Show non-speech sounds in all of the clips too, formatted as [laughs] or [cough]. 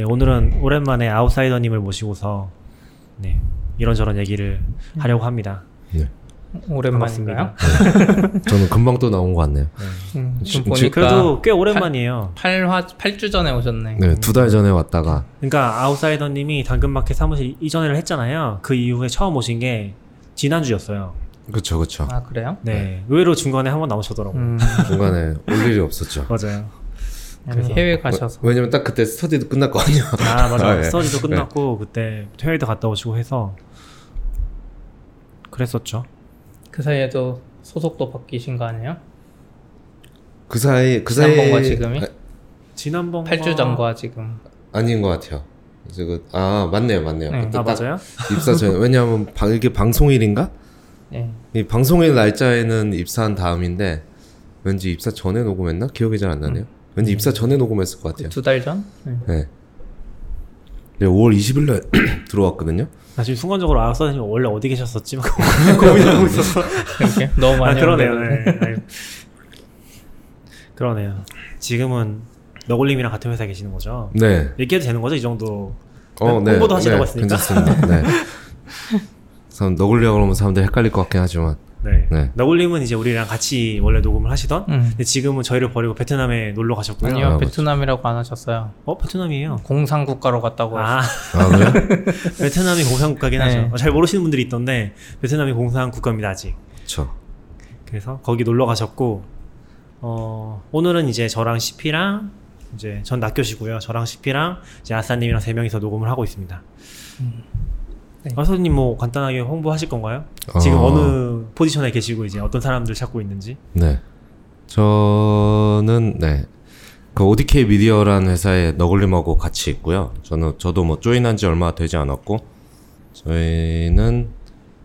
네, 오늘은 오랜만에 아웃사이더님을 모시고서 네, 이런저런 얘기를 하려고 합니다. 네. 오랜만인가요? 저는 금방 또 나온 것 같네요. 음, 지- 지금 지- 보니까 그래도 꽤 오랜만이에요. 8화 8주 전에 오셨네. 네, 두 달 전에 왔다가 그러니까 아웃사이더님이 당근마켓 사무실 이전을 했잖아요. 그 이후에 처음 오신 게 지난주였어요. 그쵸 그쵸. 아 그래요? 네, 의외로 중간에 한 번 나오셨더라고요. 음, 중간에 올 일이 없었죠. [laughs] 맞아요. 그래서- 해외 가셔서 왜냐면 딱 그때 스터디도 끝났거든요. 아 맞아. [laughs] 아, 예. 스터디도 끝났고 그때 해외도 갔다 오시고 해서 그랬었죠. 그 사이에도 소속도 바뀌신 거 아니에요? 그 사이 그 사이 지난번과 지금이? 아, 지난번 8주 전과 지금 아닌 것 같아요. 이제 그, 아 맞네요 맞네요. 네. 아딱 맞아요? 입사 전 [laughs] 왜냐하면 바- 이게 방송일인가? 예. 이 방송일 날짜에는 입사한 다음인데 왠지 입사 전에 녹음했나? 기억이 잘 안 나네요. 왠지 입사 전에 녹음했을 것 같아요. 두 달 전? 네. 네. 네, 5월 20일 날 [clears throat] 들어왔거든요. 나 지금 순간적으로 아웃사이더님 원래 어디 계셨었지? 막 [laughs] [laughs] 고민하고 있었어. 이렇게 너무 아 많이 그러네요. 오는데. 네. 아유. 그러네요. 지금은 너굴님이랑 같은 회사에 계시는 거죠? 네. 얘기해도 되는 거죠? 이 정도. 어, 네. 홍보도 하시려고 네, 했으니까. 괜찮습니다. 네. [laughs] 우선 너굴려고 그러면 사람들이 헷갈릴 것 같긴 하지만 네. 네. 너굴님은 이제 우리랑 같이 원래 녹음을 하시던. 음. 근데 지금은 저희를 버리고 베트남에 놀러 가셨고요. 아니요 아, 베트남이라고 안 하셨어요. 어 베트남이에요. 공산 국가로 갔다고 아 아 그래요? [laughs] 베트남이 공산 국가긴 네. 하죠. 어, 잘 모르시는 분들이 있던데 베트남이 공산 국가입니다 아직. 그렇죠. 그래서 거기 놀러 가셨고 어, 오늘은 이제 저랑 CP랑 이제 전 낙교시고요. 저랑 CP랑 이제 아싸님이랑 세 명이서 녹음을 하고 있습니다. 네. 아싸님 뭐 간단하게 홍보하실 건가요? 지금 어. 어느 포지션에 계시고 이제 어떤 사람들 찾고 있는지. 네. 저는 네. 그 ODK 미디어라는 회사에 너굴림하고 같이 있고요. 저는 저도 뭐 조인한 지 얼마 되지 않았고 저희는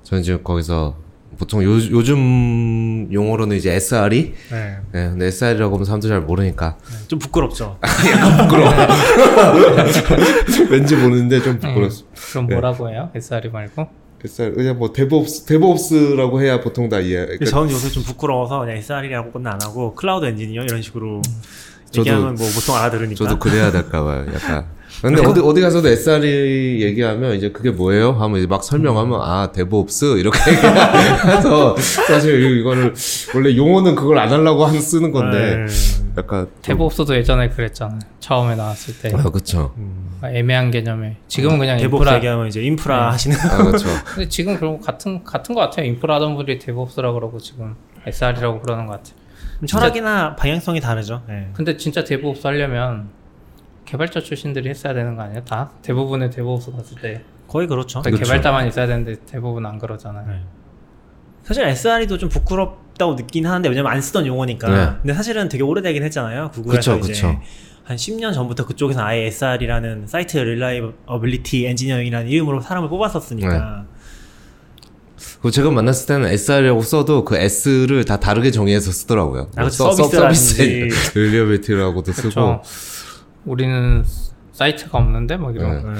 저는 지금 거기서 보통 요, 요즘 용어로는 이제 SRE 네. 네, 근데 SR이라고 하면 사람들 잘 모르니까 좀 부끄럽죠. [laughs] [laughs] 왠지 모르는데 좀 네. 부끄럽습니다. 그럼 네. 뭐라고 해요? SRE 말고? SRE 그냥 뭐 DevOps DevOps라고 해야 보통 다 이해. 근데 저는 요새 좀 부끄러워서 그냥 SRE라고는 안 하고 클라우드 엔지니어 이런 식으로 저도- 얘기하면 뭐 보통 알아들으니까. 저도 그래야 될까 봐요. 약간. 근데 어디 어디 가서도 SRE 얘기하면 이제 그게 뭐예요? 하면 이제 막 설명하면 아 DevOps 이렇게 [laughs] 얘기해서 사실 이거를 원래 용어는 그걸 안 하려고 한 쓰는 건데 네. 약간 좀- DevOps도 예전에 그랬잖아요. 처음에 나왔을 때 아 그렇죠. 애매한 개념에 지금은 그냥 DevOps 인프라 얘기하면 이제 인프라 네. 하시는 아 그렇죠. [laughs] 근데 지금 그런 거 같은 같은 거 같아요. 인프라 하던 분들이 DevOps라 그러고 지금 SRE라고 그러는 것 같아요. 철학이나 방향성이 다르죠. 네. 근데 진짜 DevOps 하려면 개발자 출신들이 했어야 되는 거 아니에요? 다 대부분의 DevOps 갔을 때 거의 그렇죠. 거의 그렇죠. 개발자만 있어야 되는데 대부분 안 그러잖아요. 네. 사실 SRE도 좀 부끄럽다고 느끼긴 하는데 왜냐면 안 쓰던 용어니까. 네. 근데 사실은 되게 오래되긴 했잖아요. 구글에서 그쵸, 이제 그쵸. 한 10년 전부터 그쪽에서 아예 SR이라는 사이트 릴라이어빌리티 엔지니어링이라는 이름으로 사람을 뽑았었으니까. 그 제가 만났을 때는 SRE라고 써도 그 S를 다 다르게 정의해서 쓰더라고요. 아, [laughs] 그쵸. 서- 서- 서비스라든지. service reliability라고도 쓰고. 우리는 사이트가 없는데 막 이런 네. 네.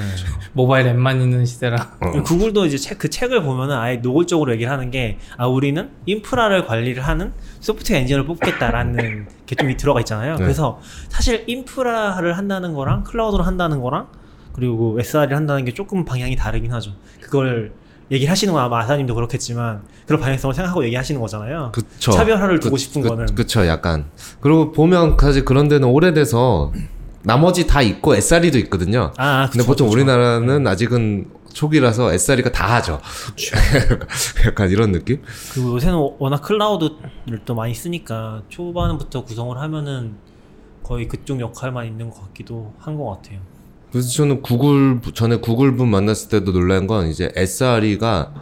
모바일 앱만 있는 시대라 어. 구글도 이제 책, 그 책을 보면은 아예 노골적으로 얘기를 하는 게, 아, 우리는 인프라를 관리를 하는 소프트웨어 엔지니어를 뽑겠다라는 [laughs] 게 좀 들어가 있잖아요. 네. 그래서 사실 인프라를 한다는 거랑 클라우드를 한다는 거랑 그리고 SR을 한다는 게 조금 방향이 다르긴 하죠. 그걸 얘기를 하시는 건 아마 아사님도 그렇겠지만 그런 방향성을 생각하고 얘기하시는 거잖아요. 그쵸. 차별화를 두고 싶은 거는. 그쵸, 약간. 그리고 보면 사실 그런 데는 오래돼서 나머지 다 있고 SRE도 있거든요. 아, 근데 그쵸, 보통 그쵸. 우리나라는 아직은 초기라서 SRE가 다 하죠. [laughs] 약간 이런 느낌? 그리고 요새는 워낙 클라우드를 또 많이 쓰니까 초반부터 구성을 하면은 거의 그쪽 역할만 있는 것 같기도 한 것 같아요. 그래서 저는 구글, 전에 구글 분 만났을 때도 놀란 건 이제 SRE가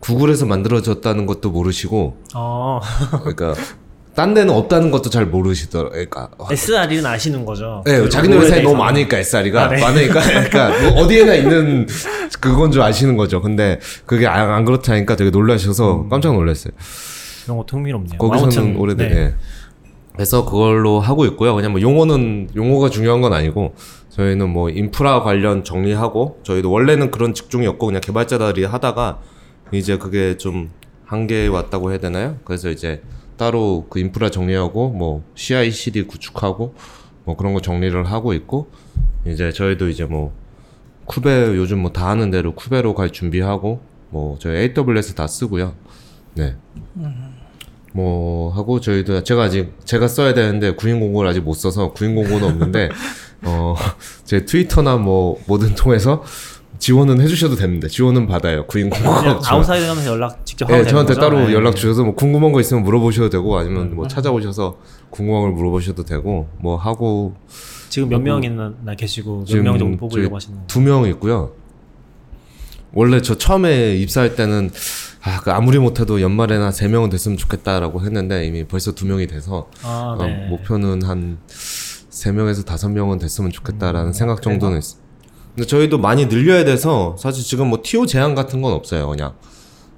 구글에서 만들어졌다는 것도 모르시고, 어, 그러니까, [laughs] 딴 데는 없다는 것도 잘 모르시더라고요. 그러니까, SRE는 아시는 거죠. 네, 그 자기네 회사에 너무. 많으니까 SRE가 아, 네. 많으니까 [laughs] 그러니까 뭐 어디에나 있는 그건 줄 아시는 거죠. 근데 그게 안, 안 그렇다니까 되게 놀라셔서 깜짝 놀랐어요. 이런 것도 흥미롭네요. 거기서는 오래된. 네. 예. 그래서 그걸로 하고 있고요. 그냥 뭐 용어는 용어가 중요한 건 아니고 저희는 뭐 인프라 관련 정리하고 저희도 원래는 그런 직종이었고 그냥 개발자들이 하다가 이제 그게 좀 한계에 왔다고 해야 되나요? 그래서 이제 따로 그 인프라 정리하고 뭐 CI/CD 구축하고 뭐 그런 거 정리를 하고 있고 이제 저희도 이제 뭐 쿠베 요즘 뭐 다 하는 대로 쿠베로 갈 준비하고 뭐 저희 AWS 다 쓰고요. 네. 뭐 하고 저희도 제가 아직 제가 써야 되는데 구인 공고를 아직 못 써서 구인 공고는 없는데 [laughs] 어 제 트위터나 뭐 뭐든 통해서 지원은 해주셔도 됩니다. 지원은 받아요. 구인 공고가 그냥 없지만. 아웃사이드 가면서 연락 직접 하고 네, 저한테 거죠? 따로 네. 연락 주셔서 뭐 궁금한 거 있으면 물어보셔도 되고 아니면 뭐 찾아오셔서 궁금한 걸 물어보셔도 되고 뭐 하고 지금 몇 명이나 계시고 몇 명 정도 뽑으려고 하시는 거예요? 두명 있고요. 원래 저 처음에 입사할 때는 아, 그 아무리 못해도 연말에나 세 명은 됐으면 좋겠다라고 했는데 이미 벌써 두 명이 돼서 아, 어, 네. 목표는 한 세 명에서 다섯 명은 됐으면 좋겠다라는 음, 생각 정도는 있어. 근데 저희도 많이 늘려야 돼서 사실 지금 뭐 TO 제한 같은 건 없어요. 그냥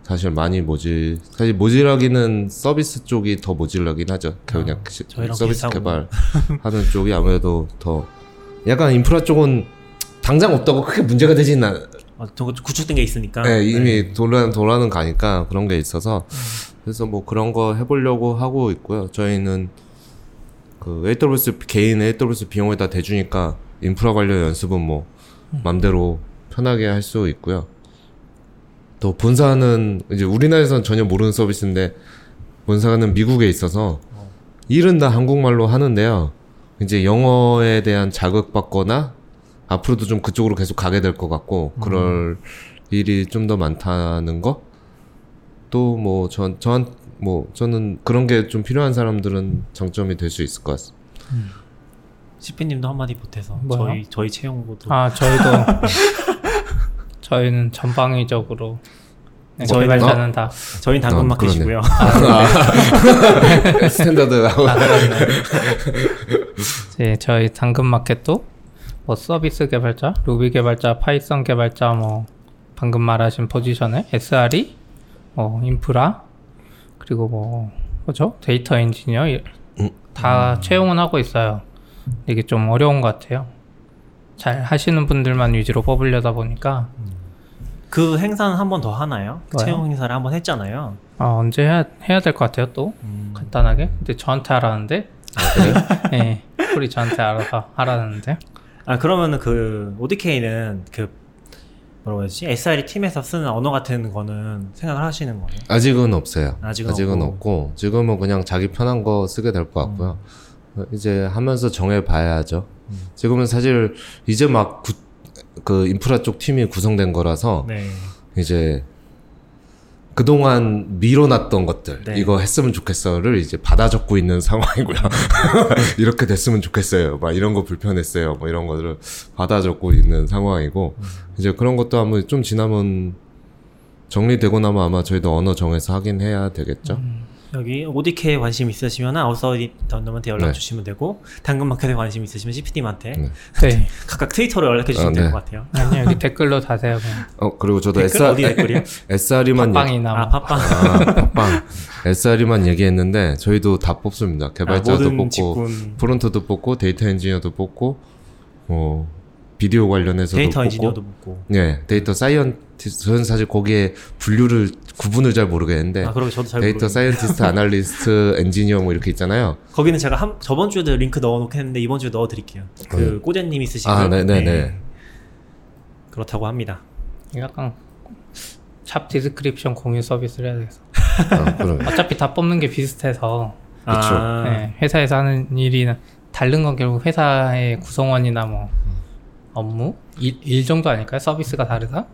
사실 많이 모질 사실 모질하기는 서비스 쪽이 더 모질하긴 하죠. 그냥 시- 아, 서비스 비슷하고. 개발 하는 쪽이 아무래도 더 약간 인프라 쪽은 당장 없다고 크게 문제가 되진 않. 아, 저 구축된 게 있으니까. 네, 이미 돌아 돌아는 가니까 그런 게 있어서 그래서 뭐 그런 거 해보려고 하고 있고요. 저희는 그 AWS 개인 AWS 비용을 다 대주니까 인프라 관련 연습은 뭐 맘대로 편하게 할 수 있고요. 또 본사는 이제 우리나라에서는 전혀 모르는 서비스인데 본사는 미국에 있어서 일은 다 한국말로 하는데요. 이제 영어에 대한 자극받거나 앞으로도 좀 그쪽으로 계속 가게 될 것 같고 그럴 일이 좀 더 많다는 거. 또 뭐전 저한 뭐 저는 그런 게 좀 필요한 사람들은 장점이 될 수 있을 것 같습니다. CP님도 한마디 보태서 뭐요? 저희 저희 채용고도 아 저희도 [laughs] 저희는 전방위적으로 네, 저희는- 개발자는 다 저희 당근 아, 마켓이고요. [laughs] 스탠다드 하고 아, 그렇네. 이제 저희 당근 마켓도 뭐 서비스 개발자, 루비 개발자, 파이썬 개발자, 뭐 방금 말하신 포지션에 SRE, 뭐 인프라, 그리고 뭐 뭐죠? 데이터 엔지니어 이- 음. 다 채용은 하고 있어요. 이게 좀 어려운 것 같아요. 잘 하시는 분들만 위주로 뽑으려다 보니까 그 행사는 한 번 더 하나요? 그? 채용 행사를 한 번 했잖아요. 아, 언제 해야, 해야 될 것 같아요 또 간단하게. 근데 저한테 하라는데, [laughs] 예, 우리 저한테 알아서 하라는데. 아 그러면은 그 ODK는 그 뭐라고 해야지 SRE 팀에서 쓰는 언어 같은 거는 생각을 하시는 거예요? 아직은 없어요. 아직은 아직은, 없고. 없고 지금은 그냥 자기 편한 거 쓰게 될 것 같고요. 어, 이제 하면서 정해 봐야죠. 지금은 사실 이제 막 그 인프라 쪽 팀이 구성된 거라서 네. 이제 그동안 미뤄놨던 것들 네. 이거 했으면 좋겠어를 이제 받아 적고 있는 상황이고요. [laughs] 이렇게 됐으면 좋겠어요. 막 이런 거 불편했어요. 뭐 이런 거를 받아 적고 있는 상황이고 이제 그런 것도 아마 좀 지나면 정리되고 나면 아마 저희도 언어 정해서 하긴 해야 되겠죠. 여기 ODK에 관심 있으시면 아웃사이더님한테 연락 네. 주시면 되고 당근마켓에 관심 있으시면 CP님한테 네. 네. [laughs] 각각 트위터로 연락해 주시면 아, 될 네. 것 같아요. 아니요, 여기 댓글로 다세요. [laughs] 어 그리고 저도 댓글 SRE, 어디 댓글이요? [laughs] SRE만 팟빵이나 아 뭐. 팟빵 아, 팟빵 SRE만 얘기했는데 저희도 다 뽑습니다. 개발자도 아, 뽑고 직군 프론트도 뽑고 데이터 엔지니어도 뽑고 뭐 비디오 관련해서도 데이터 뽑고 엔지니어도 뽑고 네 data scientist 저는 사실 거기에 분류를 구분을 잘 모르겠는데 아 그러게 저도 잘 데이터 모르겠어요. scientist [laughs] analyst 엔지니어 뭐 이렇게 있잖아요 거기는 제가 한, 저번 주에도 링크 넣어놓긴 했는데 이번 주에 넣어드릴게요. 그 꼬제님 있으시고 아 네네 네 그렇다고 합니다. 약간 job description 공유 서비스를 해야 되겠어. 아, 그럼 [laughs] 어차피 다 뽑는 게 비슷해서 그쵸. 아, 네, 회사에서 하는 일이 다른 건 결국 회사의 구성원이나 뭐 업무 일, 일 정도 아닐까요? 서비스가 다르다.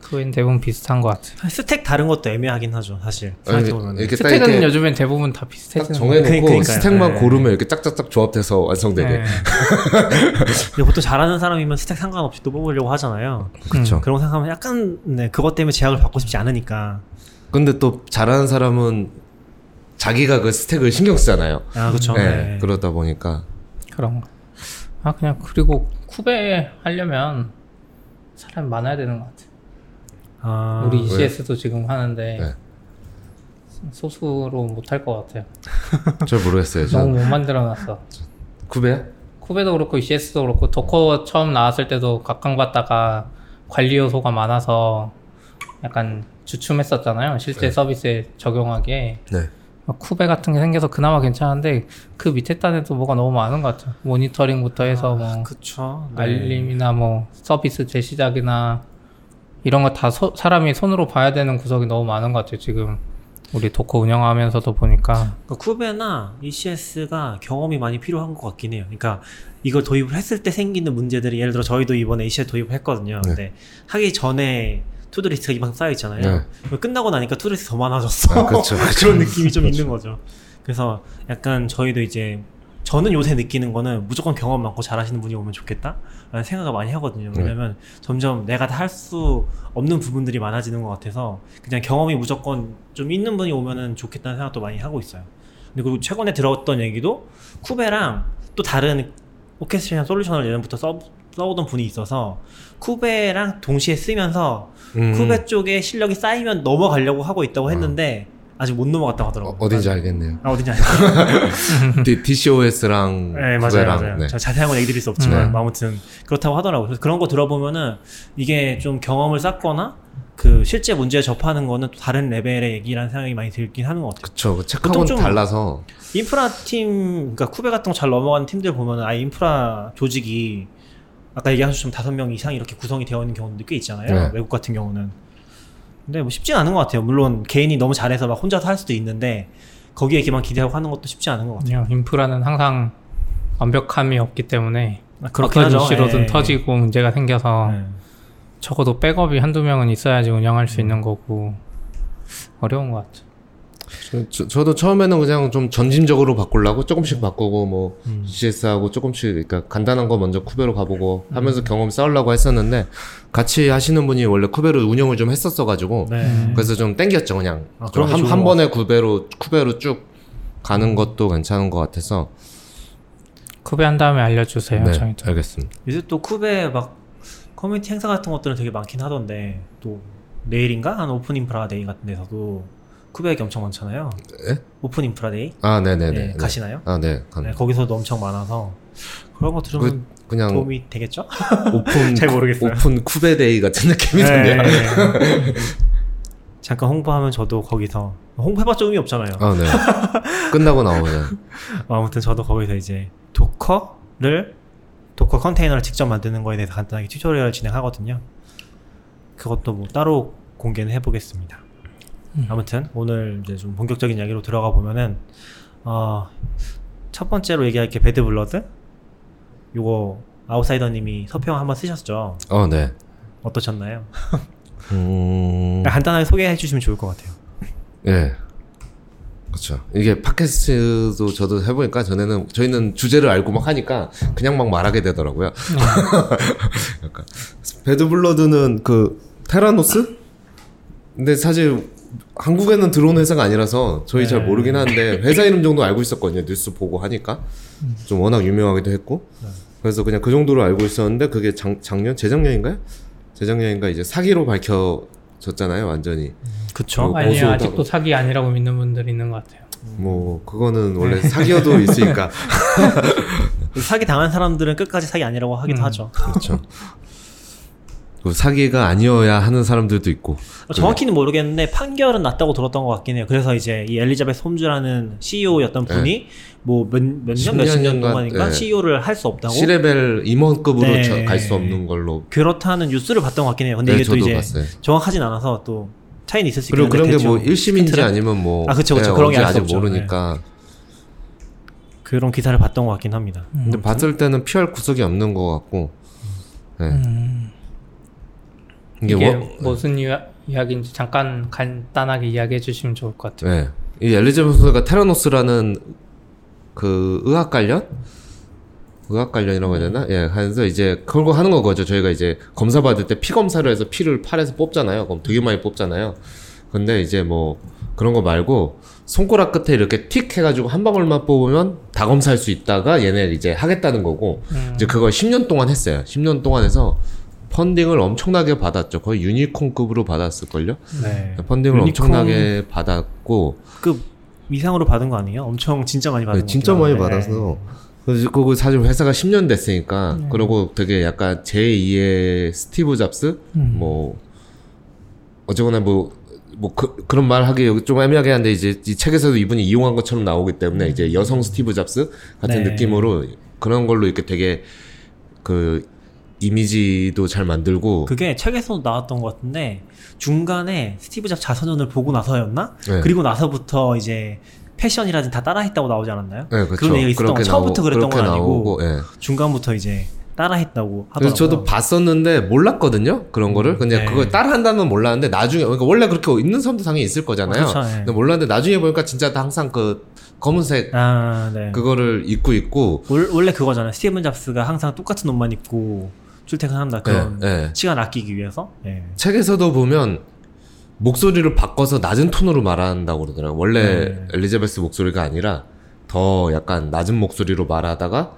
그 외엔 대부분 비슷한 것 같아. stack 다른 것도 애매하긴 하죠 사실 아니, 생각해보면 이렇게 딱 스택은 이렇게 요즘엔 대부분 다딱 비슷해지는 정해놓고 그러니까요. 스택만 네. 고르면 이렇게 짝짝짝 조합돼서 완성되게 네. [laughs] 근데 보통 잘하는 사람이면 스택 상관없이 또 뽑으려고 하잖아요. 그렇죠 그런 거 생각하면 약간 네, 그것 때문에 제약을 받고 싶지 않으니까 근데 또 잘하는 사람은 자기가 그 스택을 신경 쓰잖아요 아 그렇죠. 네, 네. 그러다 보니까 그런 거. 아 그냥 그리고 쿠베 하려면 사람이 많아야 되는 것 같아. 아, 우리 왜? ECS도 지금 하는데 네. 소수로 못할 것 같아요. [laughs] 잘 모르겠어요 저 너무 못 만들어놨어. 쿠베야? 쿠베도 그렇고 ECS도 그렇고 도커 처음 나왔을 때도 각광받다가 관리 요소가 많아서 약간 주춤했었잖아요. 실제 네. 서비스에 적용하기에 네막 쿠베 같은 게 생겨서 그나마 괜찮은데 그 밑에 단에도 뭐가 너무 많은 것 같아요. 모니터링부터 해서 뭐 그쵸. 네. 알림이나 뭐 서비스 재시작이나 이런 거 다 사람이 손으로 봐야 되는 구석이 너무 많은 것 같아요. 지금 우리 도커 운영하면서도 보니까 그러니까 쿠베나 ECS가 경험이 많이 필요한 것 같긴 해요. 그러니까 이걸 도입을 했을 때 생기는 문제들이 예를 들어 저희도 이번에 ECS 도입을 했거든요. 네. 근데 하기 전에 to-do list가 이만큼 쌓여 있잖아요. 네. 끝나고 나니까 to-do list 더 많아졌어. 아, 그쵸, [laughs] 그쵸. 그런 느낌이 좀 있는 거죠. 그래서 약간 저희도 이제 저는 요새 느끼는 거는 무조건 경험 많고 잘하시는 분이 오면 좋겠다 라는 생각을 많이 하거든요 네. 왜냐면 점점 내가 다 할 수 없는 부분들이 많아지는 것 같아서 그냥 경험이 무조건 좀 있는 분이 오면은 좋겠다는 생각도 많이 하고 있어요 그리고 최근에 들었던 얘기도 쿠베랑 또 다른 오케스트레이션 솔루션을 예전부터 써, 써오던 분이 있어서 쿠베랑 동시에 쓰면서 음. 쿠베 쪽에 실력이 쌓이면 넘어가려고 하고 있다고 했는데 아 직 못 넘어갔다고 하더라고요 어, 어딘지 알겠네요. 아 어딘지? D, DCOS랑 [laughs] [laughs] 네 맞아요, 맞아요. 네. 저 자세한 건 얘기 드릴 수 없지만 음. 아무튼 그렇다고 하더라고요. 그래서 그런 거 들어보면은 이게 좀 경험을 쌓거나 그 실제 문제에 접하는 거는 또 다른 레벨의 얘기라는 생각이 많이 들긴 하는 것 같아요. 그쵸. 그 책하고는 좀- 달라서 인프라 팀, 그러니까 쿠베 같은 거 잘 넘어가는 팀들 보면은 아예 인프라 조직이 아까 얘기한 것처럼 다섯 명 이상 이렇게 구성이 되어 있는 경우도 꽤 있잖아요. 네. 외국 같은 경우는. 근데 뭐 쉽지 않은 것 같아요. 물론 개인이 너무 잘해서 막 혼자서 할 수도 있는데 거기에만 기대하고 하는 것도 쉽지 않은 것 같아요. 그냥 인프라는 항상 완벽함이 없기 때문에 아, 그렇긴 어떤. 이슈로든 예. 터지고 문제가 생겨서 예. 적어도 백업이 한두 명은 있어야지 운영할 수 있는 거고 어려운 것 같죠. 저, 저, 도 처음에는 그냥 좀 전진적으로 바꾸려고 조금씩 바꾸고 뭐 음. CS하고 조금씩 그러니까 간단한 거 먼저 쿠베로 가보고 음. 하면서 경험 쌓으려고 했었는데 같이 하시는 분이 원래 쿠베로 운영을 좀 했었어 가지고 네. 그래서 좀 땡겼죠 그냥 아, 한, 한것 번에 쿠베로 쿠베로 쭉 가는 것도 괜찮은 것 같아서 쿠베 한 다음에 알려주세요. 네 저희도. 알겠습니다. 요새 또 쿠베 막 커뮤니티 행사 같은 것들은 되게 많긴 하던데 또 내일인가 한 오픈 인프라 데이 같은 데서도 쿠베 얘기 엄청 많잖아요. 예? 오픈 인프라 데이 아 네네네 네, 네. 가시나요? 아 네, 간, 네, 거기서도 엄청 많아서 그런 거 들으면 그냥 도움이 되겠죠? 오픈 [laughs] 잘 모르겠어요. 오픈 쿠베데이 같은 느낌이던데요. 네. [laughs] 잠깐 홍보하면 저도 거기서 홍보해봤자 의미 없잖아요. 아 네. 끝나고 나오면 [laughs] 아무튼 저도 거기서 이제 도커를 도커 컨테이너를 직접 만드는 거에 대해서 간단하게 tutorial을 진행하거든요. 그것도 뭐 따로 공개는 해보겠습니다. 아무튼 오늘 이제 좀 본격적인 이야기로 들어가 보면은 어, 첫 번째로 얘기할 게 Bad Blood. 요거 아웃사이더님이 서평 한번 쓰셨죠. 어 네. 어떠셨나요? 음. 간단하게 소개해 주시면 좋을 것 같아요. 예. 그렇죠. 이게 팟캐스트도 저도 해보니까 전에는 저희는 주제를 알고 막 하니까 그냥 막 말하게 되더라고요. [laughs] 약간 배드블러드는 그 테라노스? 근데 사실 한국에는 들어온 회사가 아니라서 저희 잘 네. 모르긴 하는데 회사 이름 정도 알고 있었거든요. 뉴스 보고 하니까 좀 워낙 유명하기도 했고 네. 그래서 그냥 그 정도로 알고 있었는데 그게 작, 작년 재작년인가요? 재작년인가 이제 사기로 밝혀졌잖아요. 완전히. 그쵸? 어, 아니요 어수선하고. 아직도 사기 아니라고 믿는 분들이 있는 것 같아요. 뭐 그거는 원래 사기여도 [laughs] 있으니까 사기 당한 사람들은 끝까지 사기 아니라고 하기도 음. 하죠. 그렇죠. [laughs] 그 사기가 아니어야 하는 사람들도 있고 정확히는 모르겠는데 판결은 났다고 들었던 것 같긴 해요. 그래서 이제 이 엘리자베스 홈즈라는 CEO였던 분이 뭐몇몇년10 몇십 년 년간, 동안인가 네. CEO를 할 수 없다고 C레벨 임원급으로 네. 갈수 없는 걸로 그렇다는 뉴스를 봤던 것 같긴 해요. 근데 네, 이게 또 이제 봤어요. 정확하진 않아서 또 차이는 있을 수 그리고 있겠는데 그런 게뭐 대충 1심인지 힌트를? 아니면 뭐 아, 그쵸, 그쵸. 네, 그런 게 아직 없죠. 모르니까 그런 기사를 봤던 것 같긴 합니다. 근데 봤을 때는 피할 구석이 없는 것 같고 네. 음, 이게, 이게, 뭐, 무슨 이야, 이야 기인지 잠깐 간단하게 이야기해 주시면 좋을 것 같아요. 네. 이 엘리자베스가 테라노스라는 그 의학 관련 의학 관련이라고 해야 되나? 예, 하면서 이제 그거 하는 거죠. 저희가 이제 검사 받을 때 피 검사를 해서 피를 팔에서 뽑잖아요. 그럼 되게 많이 뽑잖아요. 근데 이제 뭐 그런 거 말고 손가락 끝에 이렇게 틱 해가지고 한 방울만 뽑으면 다 검사할 수 있다가 얘네 이제 하겠다는 거고 음. 이제 그걸 10년 동안 했어요. 10년 동안 해서 펀딩을 엄청나게 받았죠. 거의 유니콘급으로 받았을걸요? 네. funding을 유니콘- 엄청나게 받았고 그 이상으로 받은 거 아니에요? 엄청 진짜 많이 받은 네, 거 진짜 같긴 많이 한데. 받아서 그거 사실 회사가 10년 됐으니까 네. 그리고 되게 약간 제2의 스티브 잡스 음. 뭐 어쨌거나 뭐뭐 그, 그런 말 하기 여기 좀 애매하게 한데 이제 이 책에서도 이분이 이용한 것처럼 나오기 때문에 이제 여성 스티브 잡스 같은 네. 느낌으로 그런 걸로 이렇게 되게 그 이미지도 잘 만들고 그게 책에서도 나왔던 것 같은데 중간에 스티브 잡 자서전을 보고 나서였나? 네. 그리고 나서부터 이제 패션이라든지 다 따라했다고 나오지 않았나요? 네, 그렇죠. 그런 얘기가 있었던 거 처음부터 그랬던 건 아니고 나오고, 예. 중간부터 이제 따라했다고 하더라고요. 그래서 저도 봤었는데 몰랐거든요 그런 거를 근데 네. 그걸 따라한다는 건 몰랐는데 나중에 그러니까 원래 그렇게 있는 사람도 당연히 있을 거잖아요 그렇죠, 네. 근데 몰랐는데 나중에 보니까 진짜 다 항상 그 검은색 아, 네. 그거를 입고 있고 월- 원래 그거잖아요. 스티븐 잡스가 항상 똑같은 옷만 입고 출퇴근한다 그런 네, 네. 시간 아끼기 위해서. 예. 책에서도 보면 목소리를 바꿔서 낮은 톤으로 말한다고 그러더라고요. 원래 네. 엘리자베스 목소리가 아니라 더 약간 낮은 목소리로 말하다가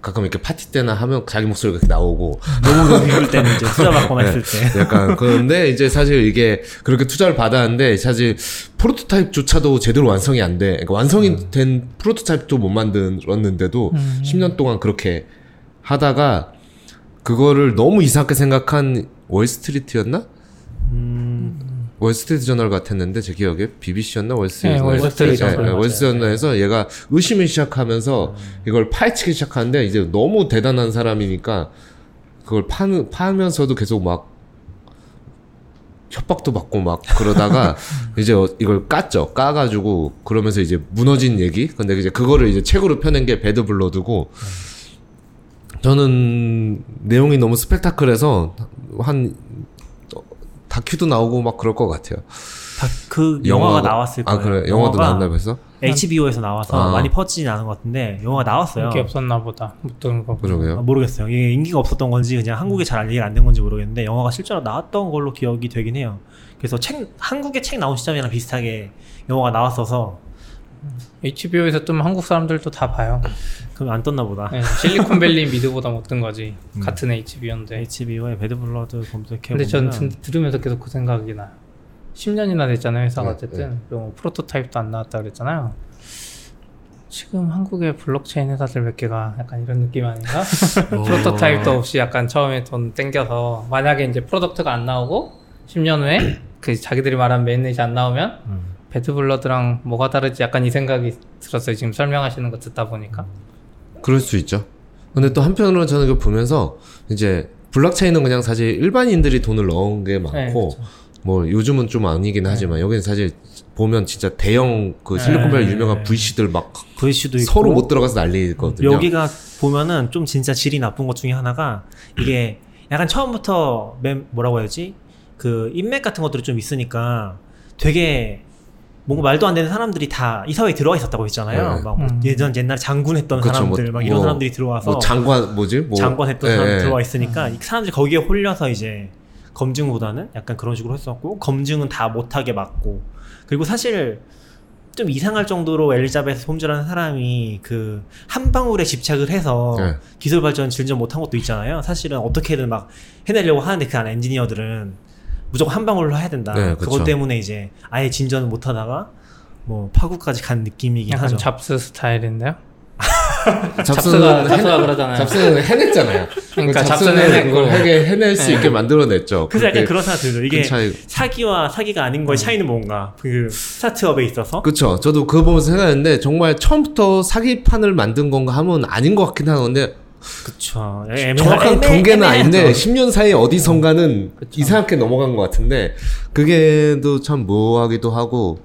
가끔 이렇게 파티 때나 하면 자기 목소리가 이렇게 나오고 [laughs] 너무 비울 때는 이제 투자 받거나 했을 때. 약간 그런데 이제 사실 이게 그렇게 투자를 받았는데 사실 프로토타입조차도 제대로 완성이 안 돼. 그러니까 완성이 된 프로토타입도 못 만들었는데도 음. 10년 동안 그렇게 하다가 그거를 너무 이상하게 생각한 월스트리트였나? 음, 월스트리트 저널 같았는데 제 기억에 BBC였나 월스트리트 네, 저널? 월스트리트 네, 저널 네. 월스트리트 저널에서 얘가 의심을 시작하면서 이걸 파헤치기 시작하는데 이제 너무 대단한 사람이니까 그걸 파는 파면서도 계속 막 협박도 받고 막 그러다가 [laughs] 이제 어- 이걸 깠죠. 까가지고 그러면서 이제 무너진 얘기. 근데 이제 그거를 이제 책으로 펴낸 게 Bad Blood고 저는 내용이 너무 스펙타클해서 한 어, 다큐도 나오고 막 그럴 것 같아요. 다, 그 영화가 나왔을 거예요. 아 그래 영화도 영화가 나왔나 벌써? HBO에서 나와서 아. 많이 퍼지진 않은 것 같은데 영화가 나왔어요. 인기 없었나 보다. 못 들은 거. 아, 그러게요. 모르겠어요. 이게 인기가 없었던 건지 그냥 한국에 잘 얘기가 안 된 건지 모르겠는데 영화가 실제로 나왔던 걸로 기억이 되긴 해요. 그래서 책 한국에 책 나온 시점이랑 비슷하게 영화가 나왔어서 HBO에서 뜨면 한국 사람들도 다 봐요. 그럼 안 떴나 보다. 네, 실리콘밸리 [laughs] 미드보다 못 뜬 거지. 음. 같은 HBO인데. HBO의 Bad Blood 검색해 근데 전 들- 들으면서 계속 그 생각이 나요. 10년이나 됐잖아요, 회사가 네, 어쨌든. 그리고 뭐 prototype도 안 나왔다 그랬잖아요. 지금 한국의 블록체인 회사들 몇 개가 약간 이런 느낌 아닌가? [laughs] [laughs] prototype도 없이 약간 처음에 돈 땡겨서 만약에 이제 product가 안 나오고 10년 후에 [coughs] 그 자기들이 말한 mainnet이 안 나오면 음. 배드블러드랑 뭐가 다르지 약간 이 생각이 들었어요. 지금 설명하시는 거 듣다 보니까. 그럴 수 있죠. 근데 또 한편으로는 저는 이거 보면서 이제 블록체인은 그냥 사실 일반인들이 돈을 넣은 게 많고 네, 그렇죠. 뭐 요즘은 좀 아니긴 하지만 여기는 사실 보면 진짜 대형 그 실리콘밸리 네. 유명한 VC들 막 VC도 있고 서로 못 들어가서 난리거든요. 여기가 보면은 좀 진짜 질이 나쁜 것 중에 하나가 이게 약간 처음부터 맨 뭐라고 해야지 그 인맥 같은 것들이 좀 있으니까 되게 뭔가 말도 안 되는 사람들이 다 이 사회에 들어와 있었다고 했잖아요. 네. 막 뭐 음. 예전 옛날 장군했던 그쵸, 사람들 뭐, 막 이런 뭐, 사람들이 들어와서 뭐 장관 뭐지? 뭐 장관했던 예, 사람들 예. 들어와 있으니까 이 사람들이 거기에 홀려서 이제 검증보다는 약간 그런 식으로 했었고 검증은 다 못하게 막고 그리고 사실 좀 이상할 정도로 엘리자베스 홈즈라는 사람이 그 한 방울에 집착을 해서 네. 기술 발전 진전 못한 것도 있잖아요. 사실은 어떻게든 막 해내려고 하는데 그 안 엔지니어들은 무조건 한 방울로 해야 된다. 네, 그것. 때문에 이제 아예 진전을 못 하다가 뭐 파국까지 간 느낌이긴 약간 하죠. 잡스 스타일인데요. [laughs] 잡스는 잡스가 잡스가 그러잖아요. 잡스는 해냈잖아요. 그러니까 잡스는 잡스는 해냈고. 그걸 해게 해낼 수 네. 있게 만들어냈죠. 그래서 약간 그런 생각 들죠. 이게 그 차이. 사기와 사기가 아닌 거의 차이는 뭔가 그 스타트업에 있어서 그쵸. 저도 그거 보면서 생각했는데 정말 처음부터 사기판을 만든 건가 하면 아닌 것 같긴 하는데 그쵸. 정확한 경계는 아닌데 10년 사이 어디선가는 그쵸. 이상하게 넘어간 것 같은데 그게 또참 묘하기도 하고